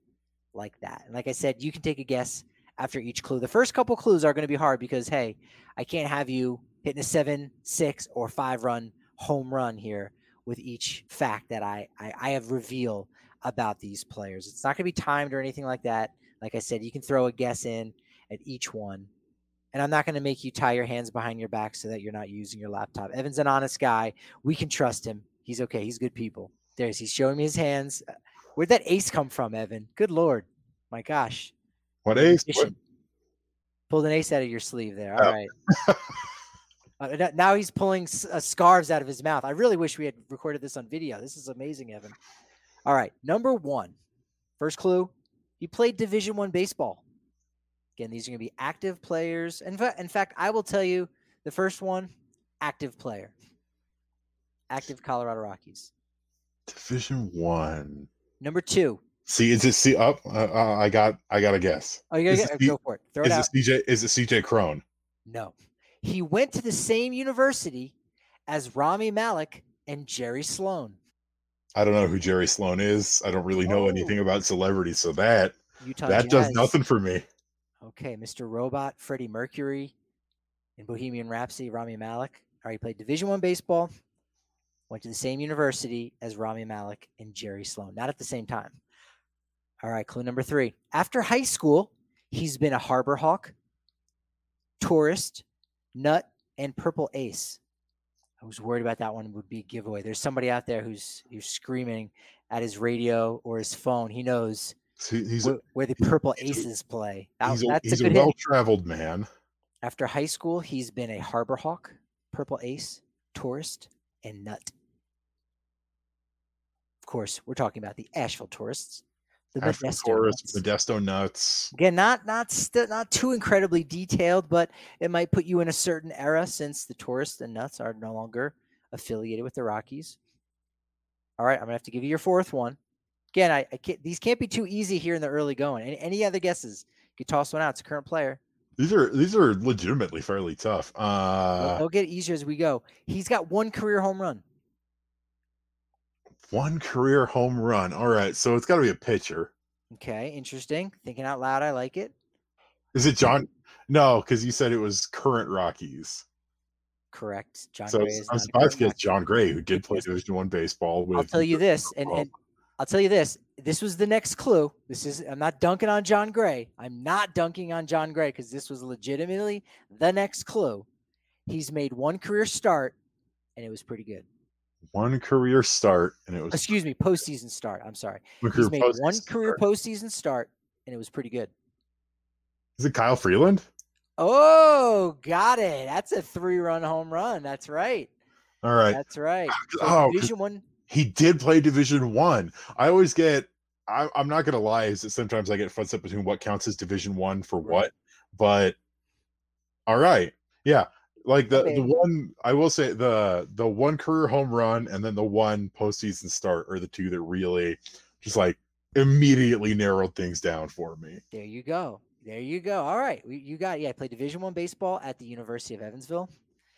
like that. And like I said, you can take a guess after each clue. The first couple clues are going to be hard because, hey, I can't have you hitting a seven, six, or five run home run here with each fact that I, I, I have revealed about these players. It's not going to be timed or anything like that. Like I said, you can throw a guess in at each one. And I'm not going to make you tie your hands behind your back so that you're not using your laptop. Evan's an honest guy. We can trust him. He's okay. He's good people. There's he's showing me his hands. Uh, where'd that ace come from, Evan? Good lord. My gosh. What ace? What? Pulled an ace out of your sleeve there. All oh. right. [LAUGHS] Uh, now he's pulling uh, scarves out of his mouth. I really wish we had recorded this on video. This is amazing, Evan. All right, number one, first clue: he played Division One baseball. Again, these are going to be active players. In fact, in fact, I will tell you the first one: active player, active Colorado Rockies. Division One. Number two. See, is it see up? Uh, uh, I got, I got a guess. Oh, you got to go for it. Throw is it, it CJ? Is it CJ Cron? No. He went to the same university as Rami Malek and Jerry Sloan. I don't know who Jerry Sloan is. I don't really know oh. anything about celebrities, so that Utah that Jazz. does nothing for me. Okay, Mr. Robot, Freddie Mercury, in Bohemian Rhapsody, Rami Malek. All right, he played Division One baseball. Went to the same university as Rami Malek and Jerry Sloan, not at the same time. All right, clue number three. After high school, he's been a harbor hawk, tourist, Nut and Purple Ace. I was worried about that one would be giveaway. There's somebody out there who's who's screaming at his radio or his phone, he knows he's where, where the Purple Aces play. That- he's a, that's he's a a good hit. well-traveled man. After high school, he's been a Harbor Hawk, Purple Ace, Tourist, and Nut. Of course, we're talking about the Asheville Tourists, the Modesto Taurus, Nuts. Modesto Nuts. Again, not not st- not too incredibly detailed, but it might put you in a certain era since the Tourists and Nuts are no longer affiliated with the Rockies. All right, I'm gonna have to give you your fourth one. Again, I, I can't, these can't be too easy here in the early going. Any, any other guesses? You toss one out. It's a current player. These are these are legitimately fairly tough. They'll- Uh, they'll get easier as we go. He's got one career home run. One career home run. All right, so it's got to be a pitcher. Okay, interesting. Thinking out loud, I like it. Is it Jon? No, because you said it was current Rockies. Correct. Jon So Gray I'm not a surprised to get Jon Gray, who did play. Division One baseball. With I'll tell you this, and, and I'll tell you this. This was the next clue. This is I'm not dunking on Jon Gray. I'm not dunking on Jon Gray because this was legitimately the next clue. He's made one career start, and it was pretty good. One career start, and it was Excuse me, postseason start. I'm sorry. one He's career made postseason one career start. postseason start, and it was pretty good. Is it Kyle Freeland? Oh, got it. That's a three-run home run. That's right. All right. That's right. Ah, so Oh, Division one. he did play Division One. I. always get. I, I'm not gonna lie. Is that sometimes I get fussed up between what counts as Division One for Right. what. But all right, yeah. Like the Okay. the one I will say the the one career home run and then the one postseason start are the two that really just like immediately narrowed things down for me. There you go. There you go. All right, we- you got. Yeah, I played Division One baseball at the University of Evansville.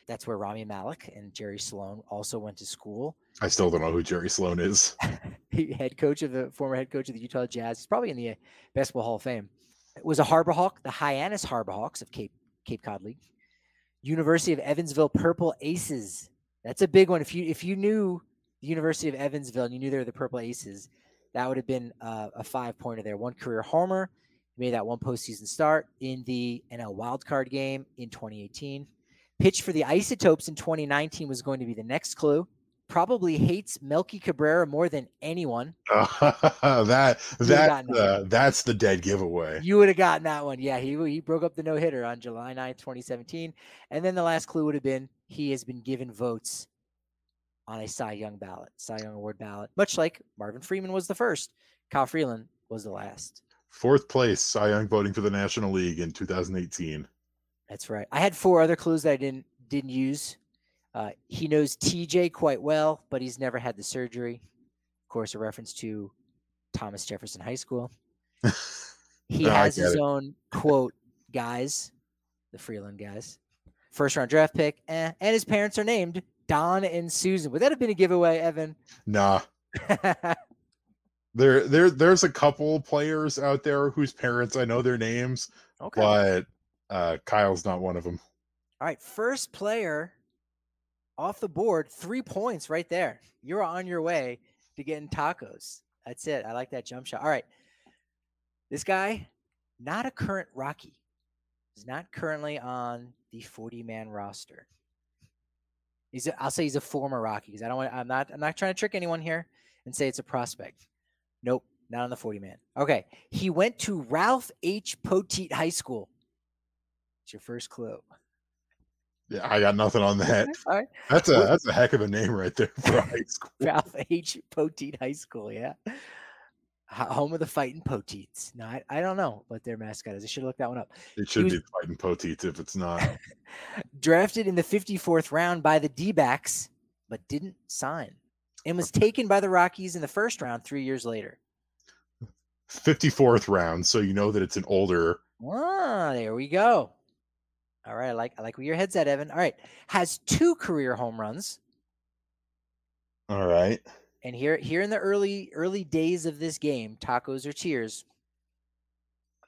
That's where Rami Malek and Jerry Sloan also went to school. I still don't know who Jerry Sloan is. [LAUGHS] Head coach of the former head coach of the Utah Jazz. He's probably in the uh, Basketball Hall of Fame. It was a Harbor Hawk, the Hyannis Harbor Hawks of Cape Cape Cod League. University of Evansville Purple Aces. That's a big one. If you if you knew the University of Evansville and you knew they were the Purple Aces, that would have been uh, a five pointer there. One career homer, made that one postseason start in the NL wildcard game in 2018. Pitched for the Isotopes in 2019 was going to be the next clue. Probably hates Melky Cabrera more than anyone. [LAUGHS] that that uh, that's the dead giveaway. You would have gotten that one. Yeah, he he broke up the no hitter on July 9th, 2017. And then the last clue would have been he has been given votes on a Cy Young ballot, Cy Young Award ballot, much like Marvin Freeman was the first. Kyle Freeland was the last. Fourth place, Cy Young voting for the National League in 2018. That's right. I had four other clues that I didn't didn't use. Uh, he knows TJ quite well, but he's never had the surgery. Of course, a reference to Thomas Jefferson High School. He [LAUGHS] No, has his it. own quote, guys, the Freeland guys. First round draft pick, eh, and his parents are named Don and Susan. Would that have been a giveaway, Evan? Nah, [LAUGHS] there there there's a couple players out there whose parents I know their names, okay. But uh Kyle's not one of them. All right, First player off the board, three points right there. You're on your way to getting tacos. That's it. I like that jump shot. All right. This guy, not a current Rocky. He's not currently on the 40 man roster. He's a, I'll say he's a former Rocky because I don't want I'm not I'm not trying to trick anyone here and say it's a prospect. Nope, not on the 40 man. Okay. He went to Ralph H. Poteet High School. It's your first clue. Yeah, I got nothing on [LAUGHS] that. That's a that's a heck of a name right there [LAUGHS] for high school. Ralph H. Poteet High School, yeah. Home of the fighting Poteets. No, I, I don't know what their mascot is. I should look that one up. It should was- be fighting Poteets if it's not. [LAUGHS] Drafted in the 54th round by the D backs, but didn't sign. And was taken by the Rockies in the first round three years later. 54th round, so you know that it's an older. Ah, there we go. All right, I like I like where your head's at, Evan. All right, has two career home runs, All right. and here here in the early early days of this game, tacos or tears.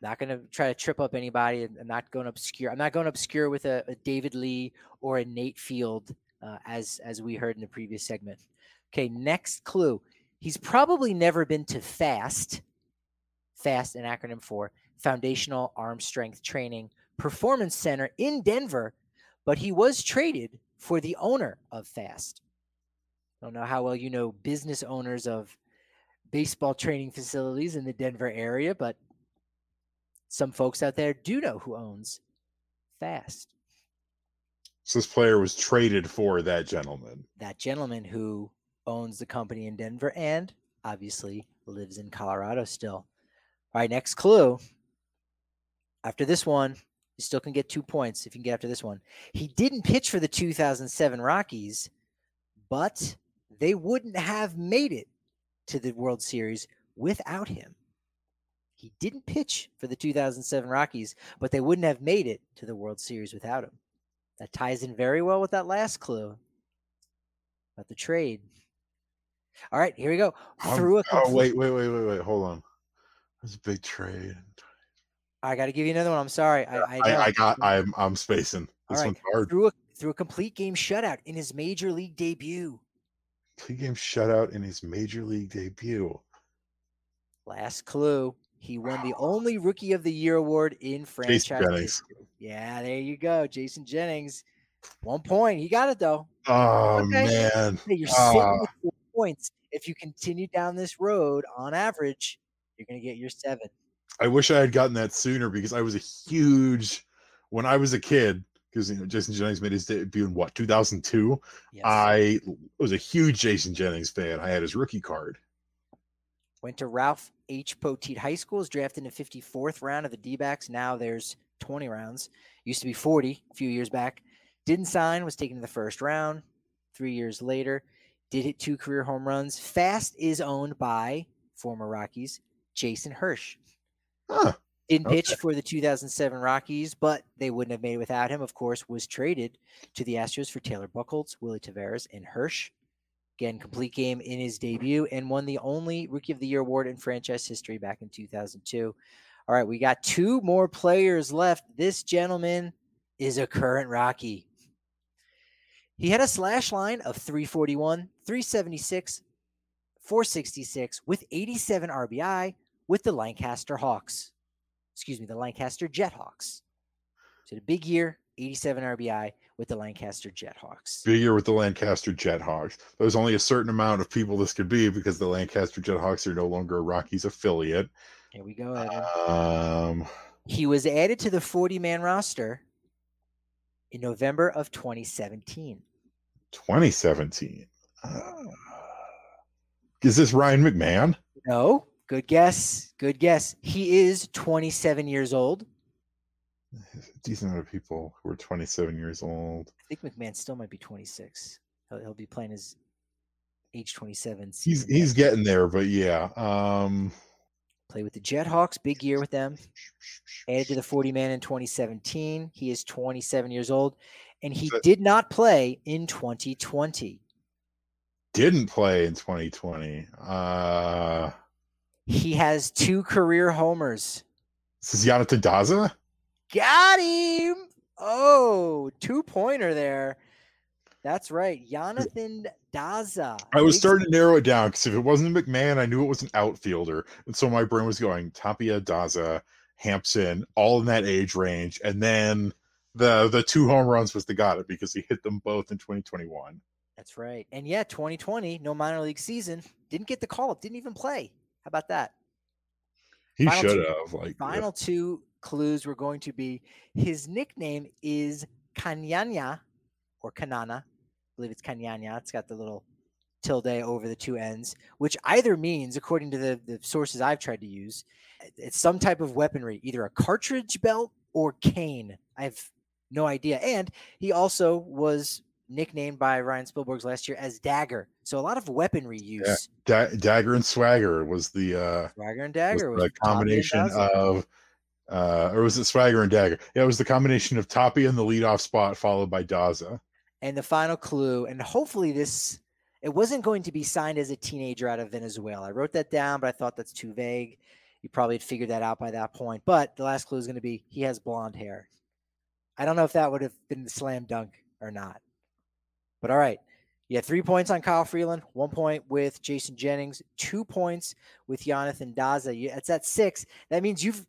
I'm not going to try to trip up anybody. I'm not going to obscure. I'm not going to obscure with a, a David Lee or a Nate Field, uh, as as we heard in the previous segment. Okay, next clue. He's probably never been to FAST. FAST, an acronym for Foundational Arm Strength Training Performance Center in Denver, but he was traded for the owner of FAST. I don't know how well you know business owners of baseball training facilities in the Denver area, but some folks out there do know who owns Fast. So this player was traded for that gentleman. That gentleman who owns the company in Denver and obviously lives in Colorado still. All right, next clue. After this one, you still can get two points if you can get after this one. He didn't pitch for the 2007 Rockies, but they wouldn't have made it to the World Series without him. He didn't pitch for the 2007 Rockies, but they wouldn't have made it to the World Series without him. That ties in very well with that last clue about the trade. All right, here we go. Through a oh, complete- oh wait, wait, wait, wait, wait. Hold on. That's a big trade. I got to give you another one. I'm sorry. I, I, I, I got. I'm I'm spacing. This one's hard. Through a through a complete game shutout in his major league debut. Complete game shutout in his major league debut. Last clue. He won the only Rookie of the Year award in franchise Jason history. Yeah, there you go, Jason Jennings. One point. He got it though. Oh okay. man, you're sitting ah. with four points. If you continue down this road, on average, you're going to get your seven. I wish I had gotten that sooner because I was a huge when I was a kid. Because you know Jason Jennings made his debut in what 2002. Yes. I was a huge Jason Jennings fan. I had his rookie card. Went to Ralph H. Poteet High School. Was drafted in the 54th round of the D-backs. Now there's 20 rounds. Used to be 40 a few years back. Didn't sign. Was taken in the first round. Three years later, did hit two career home runs. Fast is owned by former Rockies Jason Hirsh. Huh. Didn't pitch for the 2007 Rockies, but they wouldn't have made it without him. Of course, was traded to the Astros for Taylor Buchholz, Willie Taveras, and Hirsh. Again, complete game in his debut and won the only Rookie of the Year award in franchise history back in 2002. All right, we got two more players left. This gentleman is a current Rocky. He had a slash line of 341, 376, 466 with 87 RBI with the Lancaster Hawks. Excuse me, the Lancaster Jethawks. So the big year, 87 RBI with the Lancaster Jethawks. Big year with the Lancaster Jethawks. There's only a certain amount of people this could be because the Lancaster Jethawks are no longer a Rockies affiliate. Here we go. Um, he was added to the 40 man roster in November of 2017. 2017. Uh, is this Ryan McMahon? No. Good guess. Good guess. He is 27 years old [LAUGHS] decent amount of people who are 27 years old. I think McMahon still might be 26. He'll, he'll be playing his age 27. He's he's getting there, but yeah. Um, Play with the Jethawks, big year with them. Added to the 40 man in 2017. He is 27 years old, and he but, did not play in 2020. Didn't play in 2020. Uh, he has two career homers. This is Yonathan Daza? Got him. Oh, two pointer there. That's right. Yonathan Daza. I was starting to narrow it down because if it wasn't McMahon, I knew it was an outfielder. And so my brain was going Tapia, Daza, Hampson, all in that age range. And then the the two home runs was the got it because he hit them both in 2021. That's right. And yeah, 2020, no minor league season. Didn't get the call up, didn't even play. How about that? He should have. Like final yeah. two clues were going to be his nickname is Kanyanya or Kanana. I believe it's Kanyanya. It's got the little tilde over the two ends, which either means, according to the, the sources I've tried to use, it's some type of weaponry, either a cartridge belt or cane. I have no idea. And he also was nicknamed by Ryan Spilborghs last year as Dagger. So a lot of weaponry use. Yeah. Da- Dagger and Swagger was the uh, Swagger and Dagger was the combination of uh, or was it Swagger and Dagger? Yeah, it was the combination of Tapia in the leadoff spot, followed by Daza. And the final clue, and hopefully this, it wasn't going to be signed as a teenager out of Venezuela. I wrote that down, but I thought that's too vague. You probably had figured that out by that point. But the last clue is going to be he has blonde hair. I don't know if that would have been the slam dunk or not. But all right. You had three points on Kyle Freeland, one point with Jason Jennings, two points with Yonathan Daza. It's at six. That means you've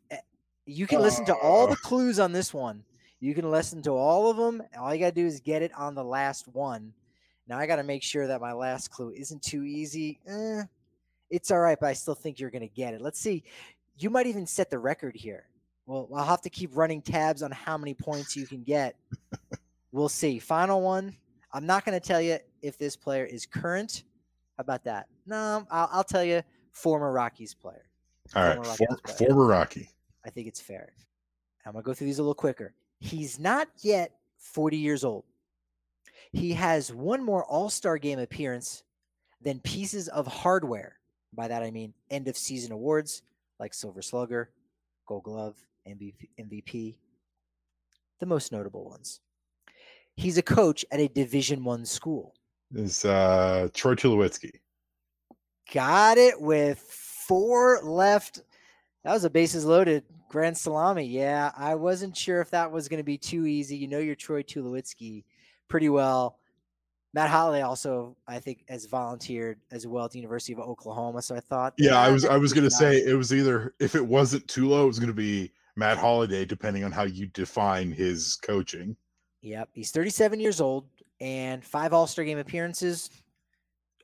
you can listen to all the clues on this one. You can listen to all of them. All you got to do is get it on the last one. Now I got to make sure that my last clue isn't too easy. Eh, It's all right, but I still think you're going to get it. Let's see. You might even set the record here. Well, I'll have to keep running tabs on how many points you can get. we'll see. Final one. I'm not going to tell you if this player is current. How about that? No, I'll, I'll tell you former Rockies player. All right, former, For, player. former Rocky. I think it's fair. I'm going to go through these a little quicker. He's not yet 40 years old. He has one more All Star game appearance than pieces of hardware. By that, I mean end of season awards like Silver Slugger, Gold Glove, MVP, MVP the most notable ones. He's a coach at a Division One school. Is uh, Troy Tulowitzki. Got it with four left. That was a bases loaded grand salami. Yeah, I wasn't sure if that was going to be too easy. You know your Troy Tulowitzki pretty well. Matt Holliday also, I think, has volunteered as well at the University of Oklahoma. So I thought, yeah, I was, I was going to say it was either if it wasn't Tulo, it was going to be Matt Holliday, depending on how you define his coaching. Yep, he's 37 years old and five All Star game appearances,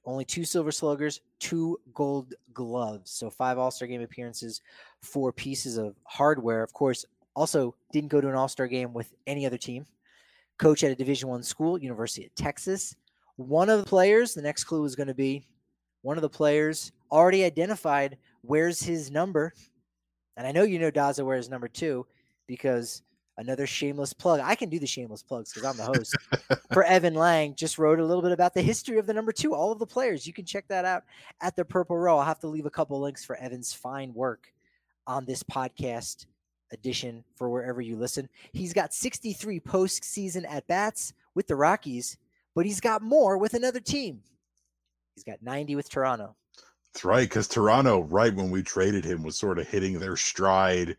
only two Silver Sluggers, two Gold Gloves. So five All Star game appearances, four pieces of hardware. Of course, also didn't go to an All Star game with any other team. Coach at a Division One school, University of Texas. One of the players. The next clue is going to be one of the players already identified. Where's his number? And I know you know Daza wears number two because another shameless plug. I can do the shameless plugs because I'm the host. [LAUGHS] for Evan Lang, just wrote a little bit about the history of the number two, all of the players. You can check that out at the Purple Row. I'll have to leave a couple links for Evan's fine work on this podcast edition for wherever you listen. He's got 63 postseason at bats with the Rockies, but he's got more with another team. He's got 90 with Toronto. That's right, because Toronto, right when we traded him, was sort of hitting their stride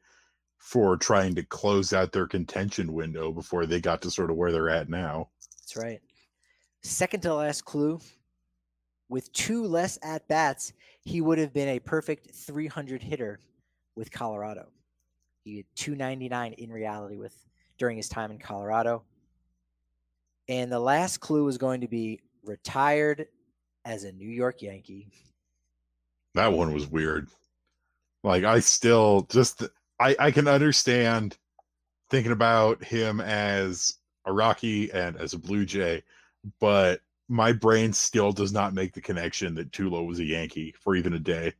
for trying to close out their contention window before they got to sort of where they're at now. That's right. Second to last clue with two less at bats, he would have been a perfect 300 hitter with Colorado. He had 299 in reality with during his time in Colorado. And the last clue was going to be retired as a New York Yankee. That one was weird. Like I still just I I can understand thinking about him as a Rocky and as a Blue Jay, but my brain still does not make the connection that Tulo was a Yankee for even a day.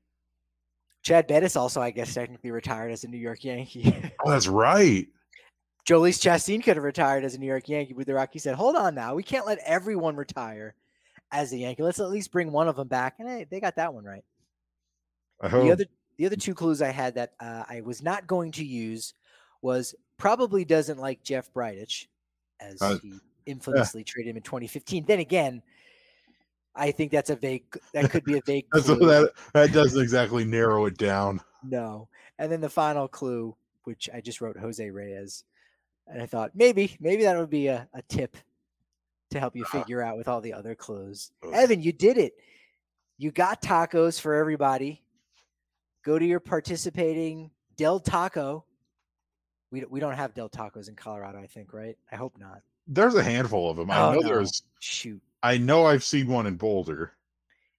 Chad Bettis also, I guess, technically retired as a New York Yankee. [LAUGHS] oh, that's right. Jhoulys Chacin could have retired as a New York Yankee, but the Rockies said, "Hold on, now we can't let everyone retire as a Yankee. Let's at least bring one of them back." And hey, they got that one right. I hope. The other the other two clues I had that uh, I was not going to use was probably doesn't like Jeff Bridich, as uh, he infamously yeah. traded him in 2015. Then again, I think that's a vague. That could be a [LAUGHS] vague. that that doesn't exactly narrow it down. No, and then the final clue, which I just wrote Jose Reyes, and I thought maybe maybe that would be a, a tip to help you ah. figure out with all the other clues. Evan, you did it. You got tacos for everybody go to your participating Del Taco. We, we don't have Del Tacos in Colorado, I think, right? I hope not. There's a handful of them. I oh, know no. there's. Shoot. I know I've seen one in Boulder.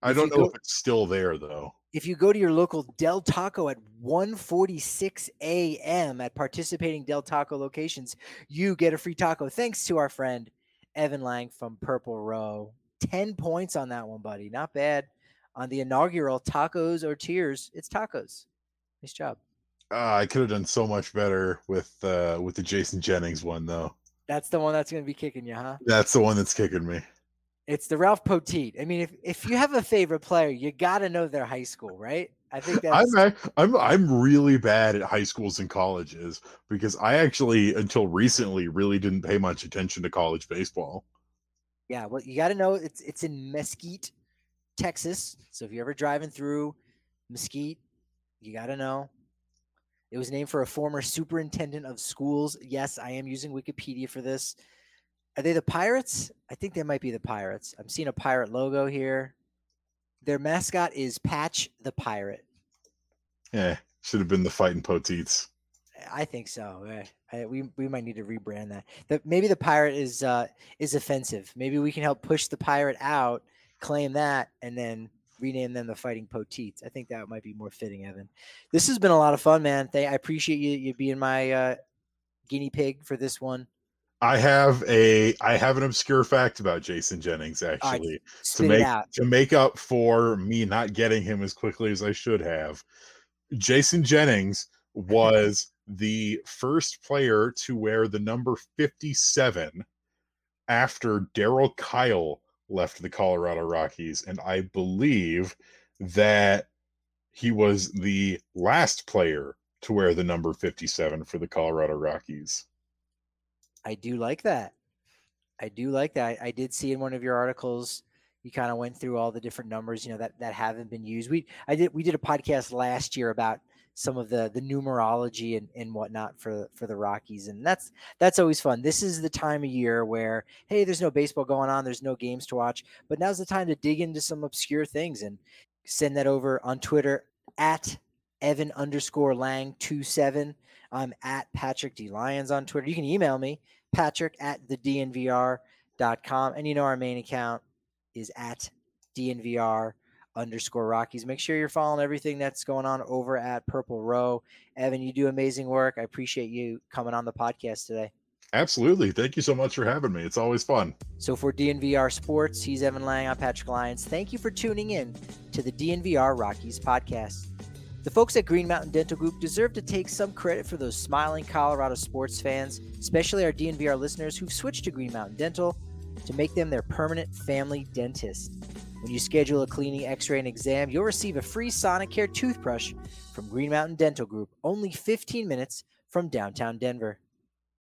I don't know go, if it's still there though. If you go to your local Del Taco at 1:46 a.m. at participating Del Taco locations, you get a free taco. Thanks to our friend Evan Lang from Purple Row. 10 points on that one, buddy. Not bad on the inaugural tacos or tears. It's tacos. Nice job. Uh, I could have done so much better with uh, with the Jason Jennings one though. That's the one that's going to be kicking you, huh? That's the one that's kicking me. It's the Ralph Poteet. I mean, if if you have a favorite player, you got to know their high school, right? I think [LAUGHS] that's. I'm I'm I'm really bad at high schools and colleges because I actually until recently really didn't pay much attention to college baseball. Yeah, well, you got to know it's it's in Mesquite, Texas. So if you're ever driving through Mesquite, you got to know. It was named for a former superintendent of schools. Yes, I am using Wikipedia for this. Are they the Pirates? I think they might be the Pirates. I'm seeing a pirate logo here. Their mascot is Patch the Pirate. Yeah, should have been the Fighting Poteets. I think so. I, we we might need to rebrand that. The, maybe the pirate is uh, is offensive. Maybe we can help push the pirate out claim that, and then rename them the Fighting Poteets. I think that might be more fitting, Evan. This has been a lot of fun, man. I appreciate you you being my uh, guinea pig for this one. I have a I have an obscure fact about Jason Jennings actually to make to make up for me not getting him as quickly as I should have. Jason Jennings was the first player to wear the number 57 after Daryl Kile left the Colorado Rockies. And I believe that he was the last player to wear the number 57 for the Colorado Rockies. I do like that. I do like that. I, did see in one of your articles you kind of went through all the different numbers, you know, that that haven't been used. We I did we did a podcast last year about some of the the numerology and, and whatnot for for the Rockies, and that's that's always fun. This is the time of year where hey, there's no baseball going on, there's no games to watch, but now's the time to dig into some obscure things and send that over on Twitter at Evan underscore Lang two seven. I'm at Patrick D Lyons on Twitter. You can email me Patrick at the DNVR.com. And you know our main account is at DNVR underscore Rockies. Make sure you're following everything that's going on over at Purple Row. Evan, you do amazing work. I appreciate you coming on the podcast today. Absolutely. Thank you so much for having me. It's always fun. So for DNVR Sports, he's Evan Lang. I'm Patrick Lyons. Thank you for tuning in to the DNVR Rockies podcast. The folks at Green Mountain Dental Group deserve to take some credit for those smiling Colorado sports fans, especially our DNVR listeners who've switched to Green Mountain Dental to make them their permanent family dentist. When you schedule a cleaning, x ray, and exam, you'll receive a free Sonicare toothbrush from Green Mountain Dental Group, only 15 minutes from downtown Denver.